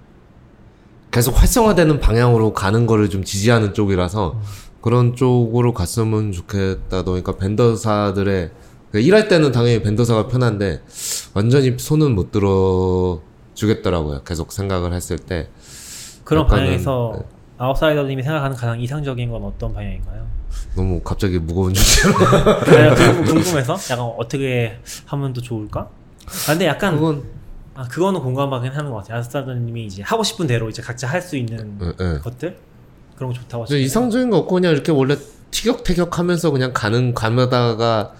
계속 활성화되는 방향으로 가는 거를 좀 지지하는 쪽이라서 그런 쪽으로 갔으면 좋겠다. 그러니까 벤더사들의 그러니까 일할 때는 당연히 벤더사가 편한데 완전히 손은 못 들어 주겠더라고요. 계속 생각을 했을 때 그런 방향에서 네. 아웃사이더님이 생각하는 가장 이상적인 건 어떤 방향인가요? 너무 갑자기 무거운 주제로 [laughs] 궁금해서 약간 어떻게 하면 더 좋을까? 아, 근데 약간 그건 아 그거는 공감하긴 하는 것 같아요. 아웃사이더님이 이제 하고 싶은 대로 이제 각자 할 수 있는 예, 예. 것들 그런 거 좋다고 하시죠. 이상적인 거 없고 그냥 이렇게 원래 티격태격하면서 그냥 가는 가다가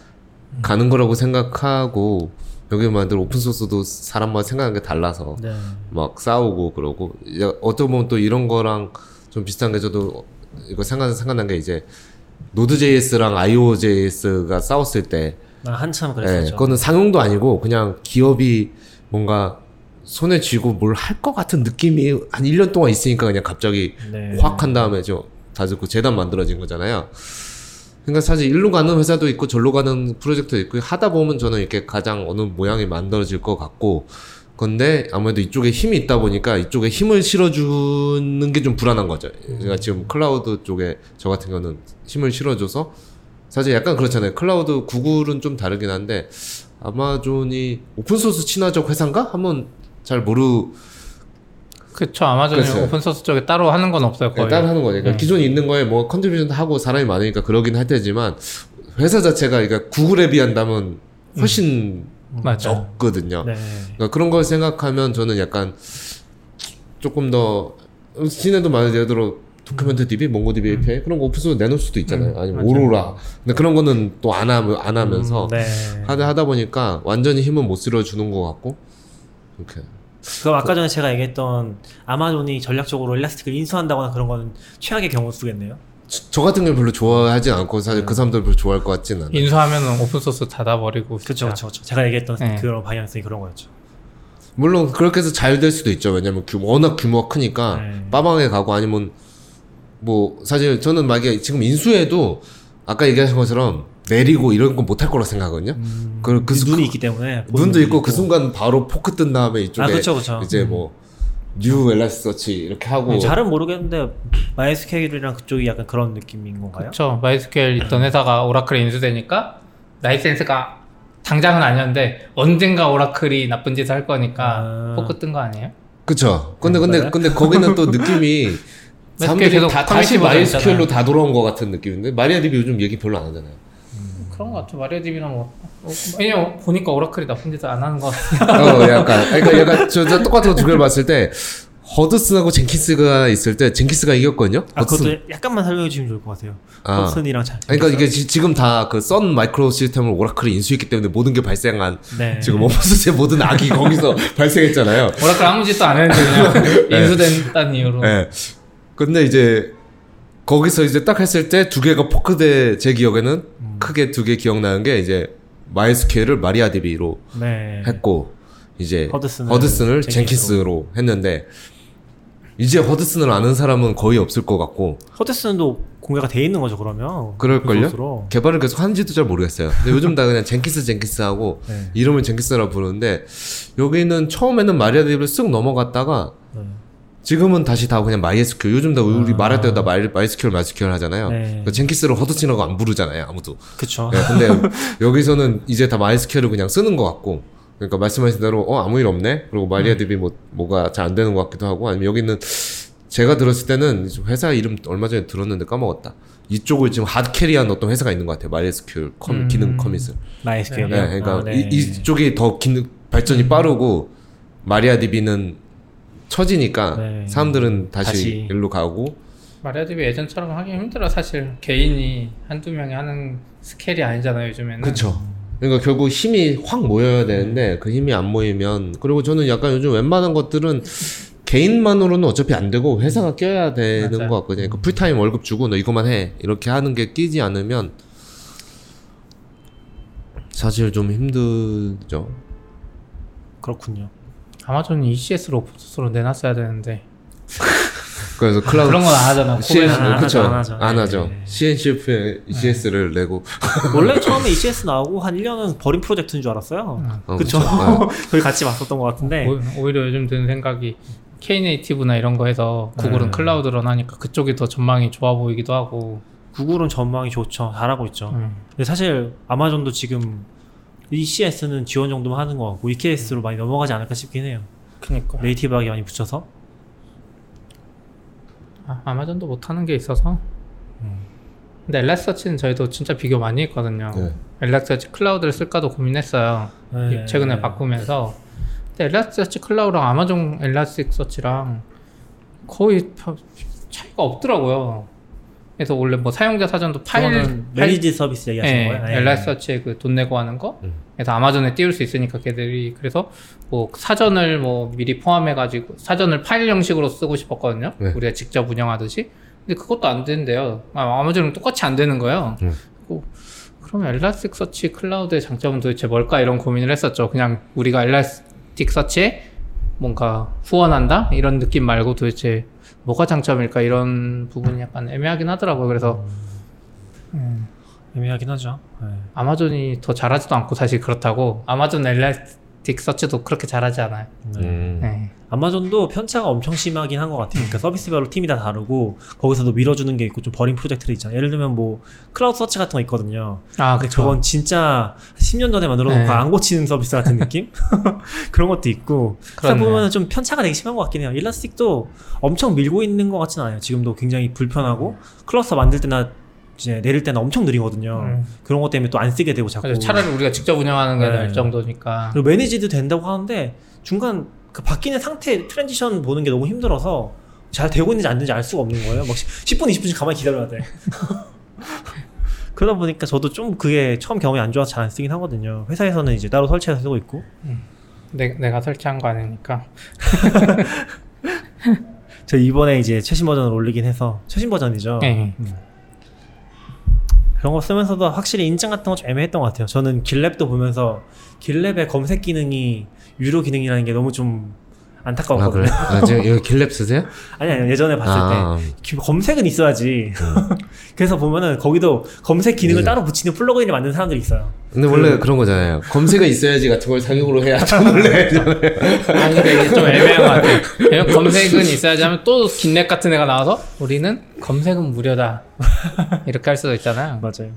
가는 거라고 생각하고 여기 만들 오픈 소스도 사람마다 생각하는 게 달라서 네. 막 싸우고 그러고 보면 또 이런 거랑 좀 비슷한 게 저도 이거 생각 생각난 게 이제 Node.js랑 IO.js가 싸웠을 때나 한참 예, 그랬었죠. 그거는 상용도 아니고 그냥 기업이 뭔가 손에 쥐고 뭘 할 것 같은 느낌이 한 1년 동안 있으니까 그냥 갑자기 네. 확한 다음에 저다 듣고 재단 만들어진 거잖아요. 그러니까 사실 일로 가는 회사도 있고 절로 가는 프로젝트도 있고 하다 보면 저는 이렇게 가장 어느 모양이 만들어질 것 같고 근데 아무래도 이쪽에 힘이 있다 보니까 이쪽에 힘을 실어주는 게 좀 불안한 거죠. 그러니까 지금 클라우드 쪽에 저 같은 경우는 힘을 실어줘서 사실 약간 그렇잖아요. 클라우드 구글은 좀 다르긴 한데 아마존이 오픈소스 친화적 회사인가? 한번 잘 모르 그쵸 아마존이 그쵸. 오픈소스 쪽에 따로 하는 건 없어요 거의 따로 하는 거니까 음. 기존에 있는 거에 뭐 contribution 하고 사람이 많으니까 그러긴 할 테지만 회사 자체가 그러니까 구글에 비한다면 훨씬 맞아. 없거든요. 네. 그러니까 그런 걸 생각하면 저는 약간 조금 더 시내도 말 그대로 DocumentDB, MongoDB API 그런 거 오픈소스 내놓을 수도 있잖아요. 음, 아니면 맞아요. 오로라. 근데 그런 거는 또 안 하면 안 하면서 음, 네. 하다 하다 보니까 완전히 힘은 못 실어 주는 것 같고 이렇게 그럼 아까 전에 제가 얘기했던 아마존이 전략적으로 일라스틱을 인수한다거나 그런 거는 최악의 경우 수겠네요. 저, 저 같은 걸 별로 좋아하지 않고 사실 그 사람들 별로 좋아할 것 같진 않아요. 인수하면은 오픈 소스 닫아버리고. 그렇죠, 진짜. 그렇죠, 그렇죠. 제가 얘기했던 네. 그런 방향성이 그런 거였죠. 물론 그렇게 해서 잘 될 수도 있죠. 왜냐면 규모, 워낙 규모가 크니까 네. 빠방에 가고 아니면 뭐 사실 저는 만약에 지금 인수해도 아까 얘기하신 것처럼 내리고 이런 건 못할 거라 생각하거든요. 그, 그 수- 눈이 있기 때문에 눈도 있고 그 순간 바로 포크 뜬 다음에 이쪽에 아, 그쵸, 그쵸. 이제 뭐 new Elasticsearch 이렇게 하고 네, 잘은 모르겠는데 MySQL이랑 그쪽이 약간 그런 느낌인 건가요? 그렇죠. MySQL 있던 회사가 오라클에 인수되니까 라이센스가 당장은 아니었는데 언젠가 오라클이 나쁜 짓을 할 거니까 아. 포크 뜬 거 아니에요? 그쵸. 근데 근데? 근데 거기는 또 느낌이 [laughs] 사람들이 계속 다, 다시 있잖아요. 다 돌아온 것 같은 느낌인데 MariaDB 요즘 얘기 별로 안 하잖아요. 그런 거 같죠. MariaDB랑 뭐 어, 왜냐면 보니까 오라클이 나쁜 짓을 안 하는 거 같아요. 어, 약간, 그러니까 약간 저, 저 똑같은 거 두 개를 봤을 때 Hudson하고 Jenkins가 있을 때 Jenkins가 이겼거든요. 아, Hudson. 그것도 약간만 설명해 주시면 좋을 것 같아요. 아. Hudson이랑 잘. 그러니까 이게 지, 지금 다 그 Sun Microsystem을 오라클이 인수했기 때문에 모든 게 발생한 네. 지금 오픈소스의 모든 악이 거기서 [laughs] 발생했잖아요. 오라클 아무 짓도 안 했는데 그냥 [laughs] 인수된다는 이유로. 네. 근데 이제 거기서 이제 딱 했을 때 두 개가 fork돼 제 기억에는 크게 두 개 기억나는 게 이제 MySQL을 MariaDB로 네. 했고 이제 Hudson을 Hudson을 Jenkins로. 했는데 이제 Hudson을 아는 사람은 거의 없을 것 같고 Hudson도 공개가 돼 있는 거죠 그러면. 그럴걸요? 오픈소스로. 개발을 계속 하는지도 잘 모르겠어요. 근데 요즘 다 그냥 Jenkins Jenkins 하고 네. 이름을 Jenkins라 부르는데 여기는 처음에는 MariaDB를 쓱 넘어갔다가 네. 지금은 다시 다 그냥 MySQL 요즘 다 우리 아. 말할 때도 다 마이, MySQL MySQL 하잖아요. 네. 그러니까 Jenkins를 Hudson이라고 안 부르잖아요 아무도. 그쵸. 네, 근데 [laughs] 여기서는 이제 다 MySQL을 그냥 쓰는 것 같고 그러니까 말씀하신 대로 어 아무 일 없네 그리고 MariaDB 뭐 뭐가 잘 안 되는 것 같기도 하고 아니면 여기는 제가 들었을 때는 회사 이름 얼마 전에 들었는데 까먹었다. 이쪽을 지금 hard carry한 어떤 회사가 있는 것 같아요. MySQL 컴, 음. 기능 commit을. MySQL. 네, 그러니까 아, 네. 이, 이쪽이 더 기능 발전이 빠르고 마리아DB는 처지니까 네. 사람들은 다시, 다시. 일로 가고 마리아DB 예전처럼 하기 힘들어 사실 개인이 한두 명이 하는 스케일이 아니잖아요 요즘에는. 그렇죠. 그러니까 결국 힘이 확 모여야 되는데 그 힘이 안 모이면 그리고 저는 약간 요즘 웬만한 것들은 개인만으로는 어차피 안 되고 회사가 껴야 되는 맞아요. 것 같거든요. 그러니까 풀타임 월급 주고 너 이것만 해 이렇게 하는 게 끼지 않으면 사실 좀 힘들죠. 그렇군요. 아마존이 ECS로 오픈소스로 내놨어야 되는데 [laughs] 그래서 클라우드 그런 건 안 하잖아. CN, 코베는 안 하죠, 그쵸. 안 하죠. 안 네. 하죠. CNCF에 ECS를 내고. 원래 처음에 ECS 나오고 한 1년은 버린 프로젝트인 줄 알았어요. 어, 그쵸. 네. [laughs] 거의 같이 봤었던 것 같은데. 오- 오히려 요즘 드는 생각이 K네이티브나 이런 거 해서 구글은 네. 클라우드로 하니까 그쪽이 더 전망이 좋아 보이기도 하고. 구글은 전망이 좋죠. 잘하고 있죠. 음. 근데 사실 아마존도 지금 ECS는 지원 정도만 하는 것 같고 EKS로 많이 넘어가지 않을까 싶긴 해요. 그니까. 네이티브하게 많이 붙여서. 아, 아마존도 못하는 게 있어서. 음. 근데 엘라스서치는 저희도 진짜 비교 많이 했거든요. 네. 엘라스서치 클라우드를 쓸까도 고민했어요. 네. 최근에 바꾸면서. 근데 엘라스서치 클라우드랑 아마존 엘라스틱 서치랑 거의 별 차이가 없더라고요. 그래서 원래 뭐 사용자 사전도 파일 매니지 서비스 얘기하시는 네, 거예요? 네. 엘라스서치에 그 돈 내고 하는 거. 음. 그래서 아마존에 띄울 수 있으니까 걔들이 그래서 뭐 사전을 뭐 미리 포함해 가지고 사전을 파일 형식으로 쓰고 싶었거든요. 네. 우리가 직접 운영하듯이. 근데 그것도 안 된대요. 아, 아마존은 똑같이 안 되는 거예요. 음. 그리고 그럼 엘라스틱서치 클라우드의 장점은 도대체 뭘까 이런 고민을 했었죠. 그냥 우리가 엘라스틱서치에 뭔가 후원한다 이런 느낌 말고 도대체 뭐가 장점일까 이런 부분이 약간 애매하긴 하더라고요. 그래서 음, 애매하긴 하죠. 네. 아마존이 더 잘하지도 않고 사실 그렇다고 아마존 Elasticsearch도 그렇게 잘하지 않아요. 네. 음. 네. 아마존도 편차가 엄청 심하긴 한 것 같아요. 그러니까 서비스별로 팀이 다 다르고 거기서도 밀어주는 게 있고 좀 버린 프로젝트들 있잖아요. 예를 들면 뭐 CloudSearch 같은 거 있거든요. 아, 그쵸. 저건 진짜 10년 전에 만들어 놓고 네. 안 고치는 서비스 같은 느낌? [laughs] 그런 것도 있고 그러다. 보면 좀 편차가 되게 심한 것 같긴 해요. Elastic도 엄청 밀고 있는 것 같진 않아요. 지금도 굉장히 불편하고 클러스터 만들 때나 이제 내릴 때는 엄청 느리거든요. 음. 그런 것 때문에 또 안 쓰게 되고 자꾸 차라리 우리가 직접 운영하는 게 네. 정도니까. 그리고 managed 된다고 하는데 중간 그 바뀌는 상태 transition 보는 게 너무 힘들어서 잘 되고 있는지 안 되는지 알 수가 없는 거예요. 막 10분 20분씩 가만히 기다려야 돼. [laughs] 그러다 보니까 저도 좀 그게 처음 경험이 안 좋아서 잘 안 쓰긴 하거든요. 회사에서는 이제 따로 설치해서 쓰고 있고. 내, 내가 설치한 거 아니니까. [laughs] 저 이번에 이제 최신 버전을 올리긴 해서 최신 버전이죠. 예. 그런 거 쓰면서도 확실히 인증 같은 거 좀 애매했던 것 같아요. 저는 길랩도 보면서 길랩의 검색 기능이 유료 기능이라는 게 너무 좀아 안타까웠거든요. 그래? 아, [laughs] 지금 이거 길랩 쓰세요? 아니 아니 예전에 봤을 아, 때 기- 검색은 있어야지. [laughs] 그래서 보면은 거기도 검색 기능을 네. 따로 붙이는 플러그인을 만든 사람들이 있어요. 근데 원래 그런 거잖아요. 검색은 있어야지 같은 걸 사격으로 해야 돈을 내잖아요. 아 근데 이게 좀 애매한 것 같아요. 왜냐면 검색은 있어야지 하면 또 긴랩 같은 애가 나와서 우리는 검색은 무료다. [laughs] 이렇게 할 수도 있잖아요. 맞아요.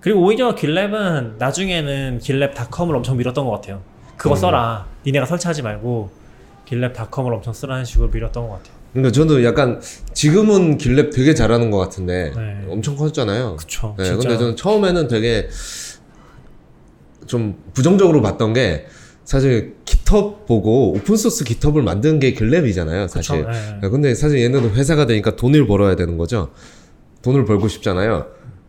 그리고 오히려 길랩은 나중에는 길랩닷컴을 엄청 밀었던 것 같아요. 그거 음. 써라. 니네가 설치하지 말고 길랩닷컴을 엄청 쓰라는 식으로 밀었던 것 같아요. 그러니까 저도 약간 지금은 길랩 되게 잘하는 것 같은데 네. 엄청 컸잖아요. 그쵸. 네, 진짜. 근데 저는 처음에는 되게 좀 부정적으로 봤던 게 사실 GitHub 보고 오픈 소스 GitHub을 만든 게 GitLab이잖아요, 사실. 그쵸. 네. 네, 근데 사실 얘네도 회사가 되니까 돈을 벌어야 되는 거죠. 돈을 벌고 싶잖아요.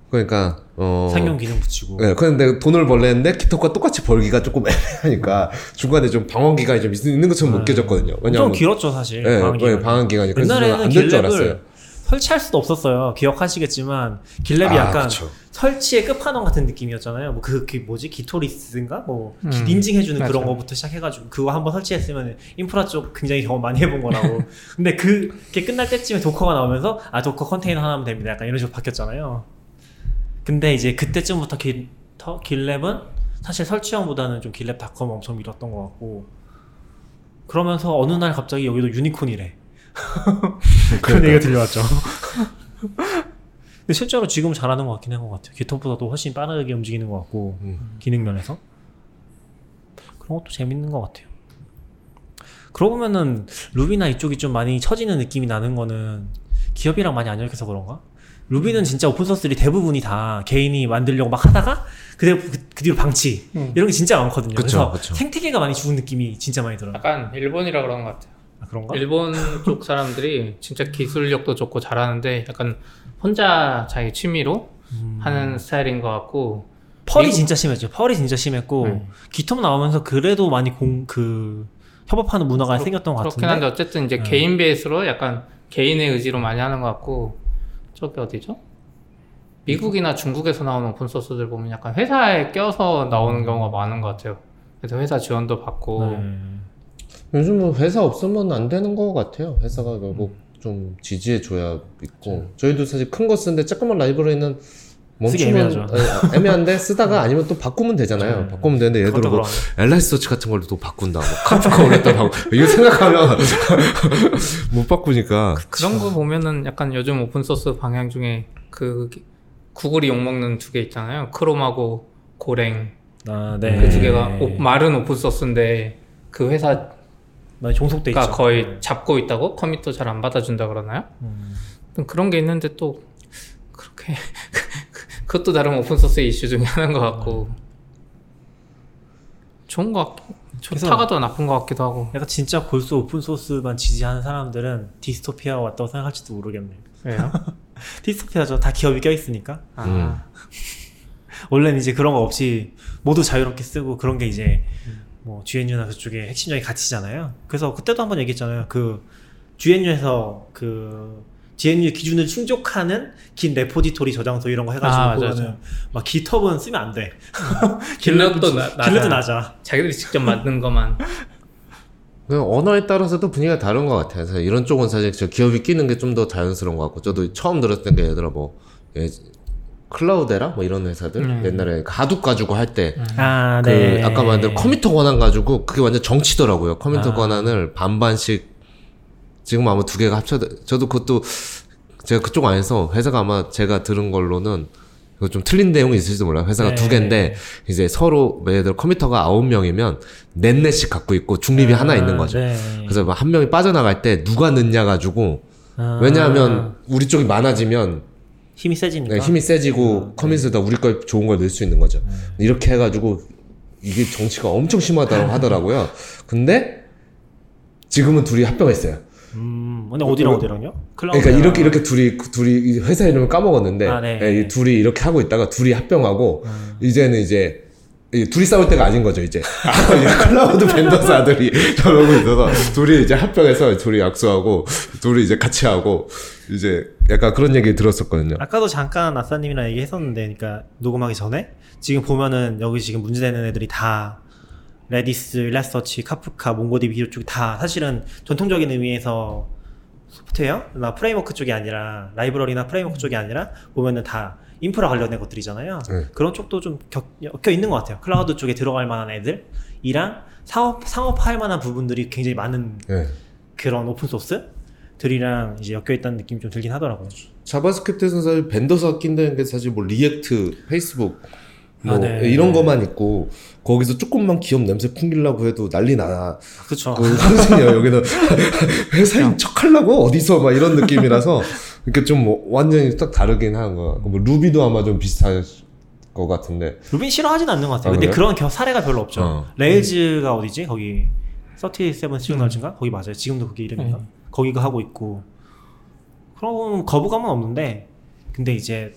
그러니까 어 상용 기능 붙이고. 네, 근데 돈을 벌려는데 GitHub과 똑같이 벌기가 조금 [laughs] 애매하니까 중간에 좀 방황 기간이 좀 있- 있는 것처럼 네. 느껴졌거든요. 엄청 왜냐하면 길었죠 사실. 네, 방황 네, 기간이. 방황 기간이 그래서 저는 옛날에는 안될 줄 알았어요. GitLab을 설치할 수도 없었어요. 기억하시겠지만 GitLab이 아, 약간 그쵸. 설치의 끝판왕 같은 느낌이었잖아요. 뭐그 뭐지 Gitolite인가 뭐 기- 음, 인증해주는 그런 맞아요. 거부터 시작해가지고 그거 한번 설치했으면 인프라 쪽 굉장히 경험 많이 해본 거라고. [laughs] 근데 그게 끝날 때쯤에 도커가 나오면서 아 Docker 컨테이너 하나면 됩니다. 약간 이런 식으로 바뀌었잖아요. 근데 이제 그때쯤부터 길, 터, 길랩은 사실 설치형보다는 좀 길랩닷컴 엄청 밀었던 것 같고 그러면서 어느 날 갑자기 여기도 유니콘이래. [laughs] 그런 얘기가 들려왔죠. [laughs] 근데 실제로 지금 잘하는 것 같긴 한 것 같아요. 깃허브보다도 훨씬 빠르게 움직이는 것 같고 음. 기능 면에서 그런 것도 재밌는 것 같아요. 그러고 보면은 루비나 이쪽이 좀 많이 처지는 느낌이 나는 거는 기업이랑 많이 안 엮여서 그런가? 루비는 진짜 오픈소스들이 대부분이 다 개인이 만들려고 막 하다가 그대로 그, 그 뒤로 방치 음. 이런 게 진짜 많거든요. 그쵸, 래서 그쵸. 생태계가 많이 죽은 느낌이 진짜 많이 들어요. 약간 일본이라 그런 것 같아요. 아, 그런가? 일본 쪽 사람들이 진짜 기술력도 좋고 잘하는데 약간 혼자 자기 취미로 음. 하는 스타일인 것 같고 펄이 미국- 진짜 심했죠. 펄이 진짜 심했고 네. 기톱 나오면서 그래도 많이 공 그 협업하는 문화가 그렇- 생겼던 것 그렇긴 같은데. 한데 어쨌든 이제 네. 개인 베이스로 약간 개인의 의지로 많이 하는 것 같고 저기 어디죠? 미국이나 중국에서 나오는 오픈 소스들 보면 약간 회사에 껴서 나오는 경우가 많은 것 같아요. 그래서 회사 지원도 받고 네. 요즘은 회사 없으면 안 되는 것 같아요. 회사가 결국 좀 지지해 줘야 있고 저희도 사실 큰 거 쓰는데 조그만 라이브러리는 쓰기 멈추면 애매하죠. 에, 애매한데 쓰다가 아니면 또 바꾸면 되잖아요. 네. 바꾸면 되는데 예를 들어 그것도 뭐 그러네. 엘라이 서치 같은 걸로 또 바꾼다. 뭐 카프카 올렸다 하고 [laughs] 이거 생각하면 [laughs] 못 바꾸니까 그런 거 보면은 약간 요즘 오픈 소스 방향 중에 그 구글이 욕먹는 두 개 있잖아요. Chrome하고 Golang 아, 네. 그 두 개가 오- 말은 오픈 소스인데 그 회사가 많이 종속돼 있죠. 거의 잡고 있다고 commit도 잘안 받아준다 그러나요? 음. 좀 그런 게 있는데 또 그렇게 그것도 다른 오픈소스의 이슈 중에 하나인 것 같고 좋은 것 같, 그래서- 좋다가 더 나쁜 것 같기도 하고 약간 진짜 골수 오픈 소스만 지지하는 사람들은 디스토피아가 왔다고 생각할지도 모르겠네요. 왜요? [laughs] 디스토피아죠. 다 기업이 껴 있으니까. 아, [laughs] 원래는 이제 그런 거 없이 모두 자유롭게 쓰고 그런 게 이제 뭐 GNU나 그쪽의 핵심적인 가치잖아요. 그래서 그때도 한번 얘기했잖아요. 그 GNU에서 그 GNU 기준을 충족하는 긴 레포지토리 저장소 이런 거 해가지고 아, 맞아, 보면은 막 깃허브는 쓰면 안 돼. [laughs] 길러도 나- 길러도 낮아. 자기들이 직접 만든 것만 그 언어에 따라서도 분위기가 다른 것 같아요. 그래서 이런 쪽은 사실 저 기업이 끼는 게 좀 더 자연스러운 것 같고 저도 처음 들었던 게 예를 들어 뭐 예, 클라우데라 뭐 이런 회사들 음. 옛날에 하둡 가지고 할때 아, 그 아까 말한 컴퓨터 권한 가지고 그게 완전 정치더라고요. 컴퓨터 아. 권한을 반반씩 지금 아마 두 개가 합쳐 저도 그것도 제가 그쪽 안에서 회사가 아마 제가 들은 걸로는 이거 좀 틀린 내용이 있을지도 몰라요. 회사가 네. 두 개인데 이제 서로 예를 들어 컴퓨터가 아홉 명이면 넷넷씩 갖고 있고 중립이 하나 있는 거죠. 네. 그래서 뭐한 명이 빠져나갈 때 누가 넣냐 가지고 아. 왜냐하면 우리 쪽이 많아지면 힘이 세지니까. 네, 힘이 세지고 커밋에다 우리 걸 좋은 걸 넣을 수 있는 거죠. 이렇게 해가지고 이게 정치가 엄청 심하다고 하더라고요. 근데 지금은 둘이 합병했어요. 음, 근데 어디랑 어디랑요? 그러니까 이렇게 이렇게 둘이 둘이 회사 이름을 까먹었는데 아, 네. 예, 이 둘이 이렇게 하고 있다가 둘이 합병하고 음. 이제는 이제 이 둘이 싸울 때가 아닌 거죠 이제 [laughs] [laughs] 이 클라우드 벤더스 아들이 [laughs] 저러고 있어서 둘이 이제 합병해서 둘이 약속하고 둘이 이제 같이 하고 이제 약간 그런 얘기 들었었거든요. 아까도 잠깐 아싸님이랑 얘기했었는데, 그러니까 녹음하기 전에 지금 보면은 여기 지금 문제되는 애들이 다 Redis, Elasticsearch, Kafka, MongoDB 이쪽 다 사실은 전통적인 의미에서 소프트웨어나 프레임워크 쪽이 아니라 라이브러리나 프레임워크 쪽이 아니라 보면은 다 인프라 관련된 것들이잖아요. 네. 그런 쪽도 좀 겹, 엮여 있는 것 같아요. 클라우드 쪽에 들어갈 만한 애들이랑 상업 상업화할 만한 부분들이 굉장히 많은 예. 그런 오픈 소스 들이랑 이제 엮여 있다는 느낌이 좀 들긴 하더라고요. JavaScript에서는 사실 vendors가 낀다는 게 사실 뭐 React, 페이스북 뭐 아, 네. 이런 것만 있고 거기서 조금만 기업 냄새 풍기려고 해도 난리 나. 그렇죠. 그 황신이야 여기는 [laughs] 회사인 척하려고 어디서 막 이런 느낌이라서 이렇게 좀뭐 완전히 딱 다르긴 한 거. 뭐 Ruby도 아마 좀 비슷할 것 같은데. Ruby는 싫어하진 않는 것 같아요. 아, 근데 그래요? 그런 사례가 별로 없죠. 어. Rails가 어디지? 거기 37signals인가? 거기 맞아요. 지금도 그게 이름인가? 네. 거기가 하고 있고 그런 거부감은 없는데 근데 이제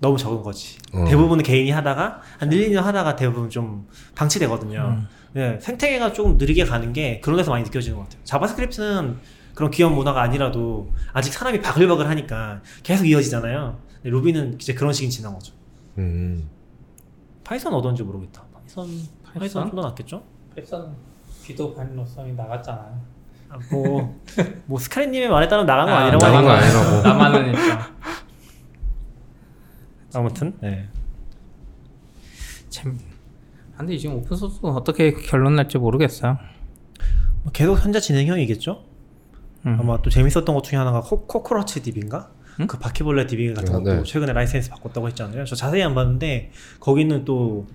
너무 적은 거지. 어. 대부분은 개인이 하다가 한 1, 2년 하다가 대부분 좀 방치되거든요. 네, 생태계가 조금 느리게 가는 게 그런 데서 많이 느껴지는 것 같아요. JavaScript는 그런 기업 문화가 아니라도 아직 사람이 바글바글 하니까 계속 이어지잖아요. 근데 Ruby는 이제 그런 식이 지난 거죠. 음. Python 어떤지 모르겠다. 파이썬 파이썬 파이썬? 좀더 낫겠죠? 패션 비도 발로성이 나갔잖아요. 아, 뭐, 뭐 스카리님의 말에 따르면 나간 거 아, 아니라고 나간 거 하니까. 아니라고. 남아는 있죠. 아무튼 네. 참. 근데 지금 오픈 소스 어떻게 결론 날지 모르겠어요. 뭐 계속 현재 진행형이겠죠? 음. 아마 또 재밌었던 것 중에 하나가 코, CockroachDB인가? 음? 그 바퀴벌레 DB 같은 아, 것도 네. 최근에 라이센스 바꿨다고 했잖아요. 저 자세히 안 봤는데 거기는 또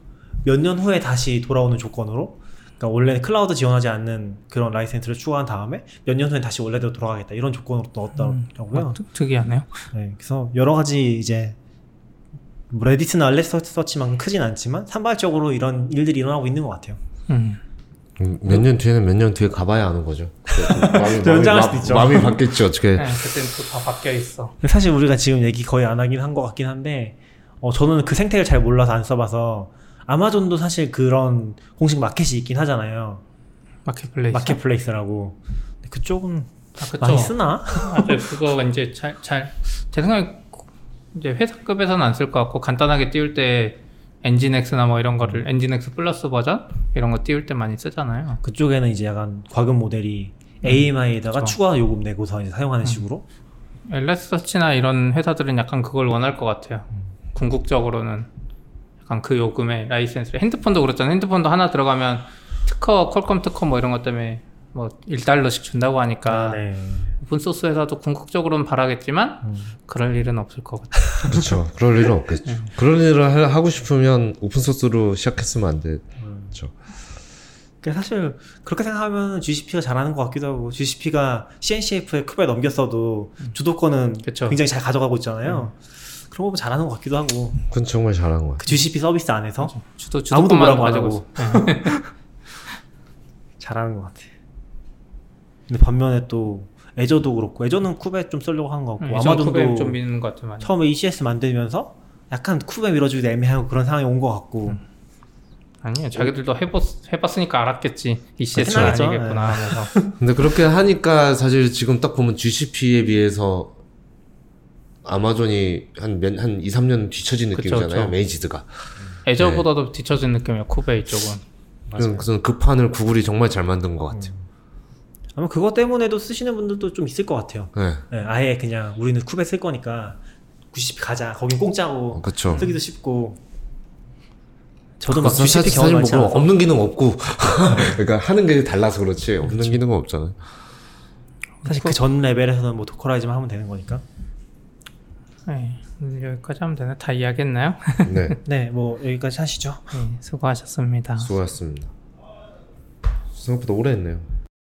몇 년 후에 다시 돌아오는 조건으로 그러니까 원래 클라우드 지원하지 않는 그런 라이센스를 추가한 다음에 몇 년 후에 다시 원래대로 돌아가겠다 이런 조건으로 또 넣었다고요. 어, 특, 특이하네요. 네, 그래서 여러 가지 이제 뭐 Redis나 Elasticsearch만큼 크진 않지만 산발적으로 이런 일들이 일어나고 있는 것 같아요. 음. 몇 년 뒤에는 몇 년 뒤에 가봐야 아는 거죠. [laughs] 마음이, 연장할 수도 있죠. 마음이 바뀌었죠. 어떻게. 네, 그때는 또 다 바뀌어 있어. 사실 우리가 지금 얘기 거의 안 하긴 한 것 같긴 한데 어, 저는 그 생태를 잘 몰라서 안 써봐서 아마존도 사실 그런 공식 마켓이 있긴 하잖아요. Marketplace. Marketplace라고. 그쪽은 아, 그쵸. 많이 쓰나? 맞아요. 그거 이제 잘, 잘, 제 생각에 이제 회사급에서는 안 쓸 것 같고 간단하게 띄울 때 Nginx나 뭐 이런 거를 Nginx Plus 버전 이런 거 띄울 때 많이 쓰잖아요. 그쪽에는 이제 약간 과금 모델이 AMI에다가 그쵸. 추가 요금 내고서 이제 사용하는 식으로. 엘라스서치나 이런 회사들은 약간 그걸 원할 것 같아요. 궁극적으로는 약간 그 요금에 라이센스를 핸드폰도 그렇잖아요. 핸드폰도 하나 들어가면 특허, 퀄컴 특허 뭐 이런 것 때문에 뭐 1달러씩 준다고 하니까 네. 오픈 소스 회사도 궁극적으로는 바라겠지만 음. 그럴 일은 없을 것 같아요. [laughs] 그렇죠. 그럴 일은 없겠죠. 그런 일을 하- 하고 싶으면 오픈 소스로 시작했으면 안 되죠. 그러니까 사실 그렇게 생각하면 GCP가 잘하는 것 같기도 하고 GCP가 CNCF에 Kube 넘겼어도 주도권은 그쵸. 굉장히 잘 가져가고 있잖아요. 그런 거 보면 잘하는 것 같기도 하고 그건 정말 잘한 거야. 그 GCP 서비스 안에서 주도 아무도 뭐라고 안 가지고 하고. [laughs] 잘하는 것 같아. 근데 반면에 또 애저도 그렇고 애저는 쿠베 좀 쓰려고 하는 것 같고 음, 아마존도 좀 믿는 것. 많이. 처음에 ECS 만들면서 약간 쿠베 밀어주기도 애매하고 그런 상황이 온 것 같고 아니에요. 자기들도 해봤, 해봤으니까 알았겠지. ECS가 그렇긴 하겠죠. 아니겠구나 하면서. [laughs] 근데 그렇게 하니까 사실 지금 딱 보면 GCP에 비해서 아마존이 한 몇, 한 2, 3년 뒤처진 그쵸, 느낌이잖아요. 그쵸. 메이지드가. 애저보다도 뒤처진 느낌이에요. 쿠베 이쪽은. 그래서 그 판을 구글이 정말 잘 만든 것 같아요. 아마 그것 때문에도 쓰시는 분들도 좀 있을 것 같아요. 네. 네, 아예 그냥 우리는 쿠베 쓸 거니까 90 가자. 거긴 공짜고 그렇죠. 쓰기도 쉽고. 저도 막 사실, GCP 사실 경험 뭐 많지 않아서 없는 기능 없고 [laughs] 그러니까 하는 게 달라서 그렇지 없는 기능은 없잖아요. 사실 그 전 레벨에서는 뭐 도커라이즈만 하면 되는 거니까. 네, 여기까지 하면 되나? 다 이야기했나요? 네. [laughs] 네, 뭐 여기까지 하시죠. 네, 수고하셨습니다. 수고하셨습니다. 생각보다 오래 했네요.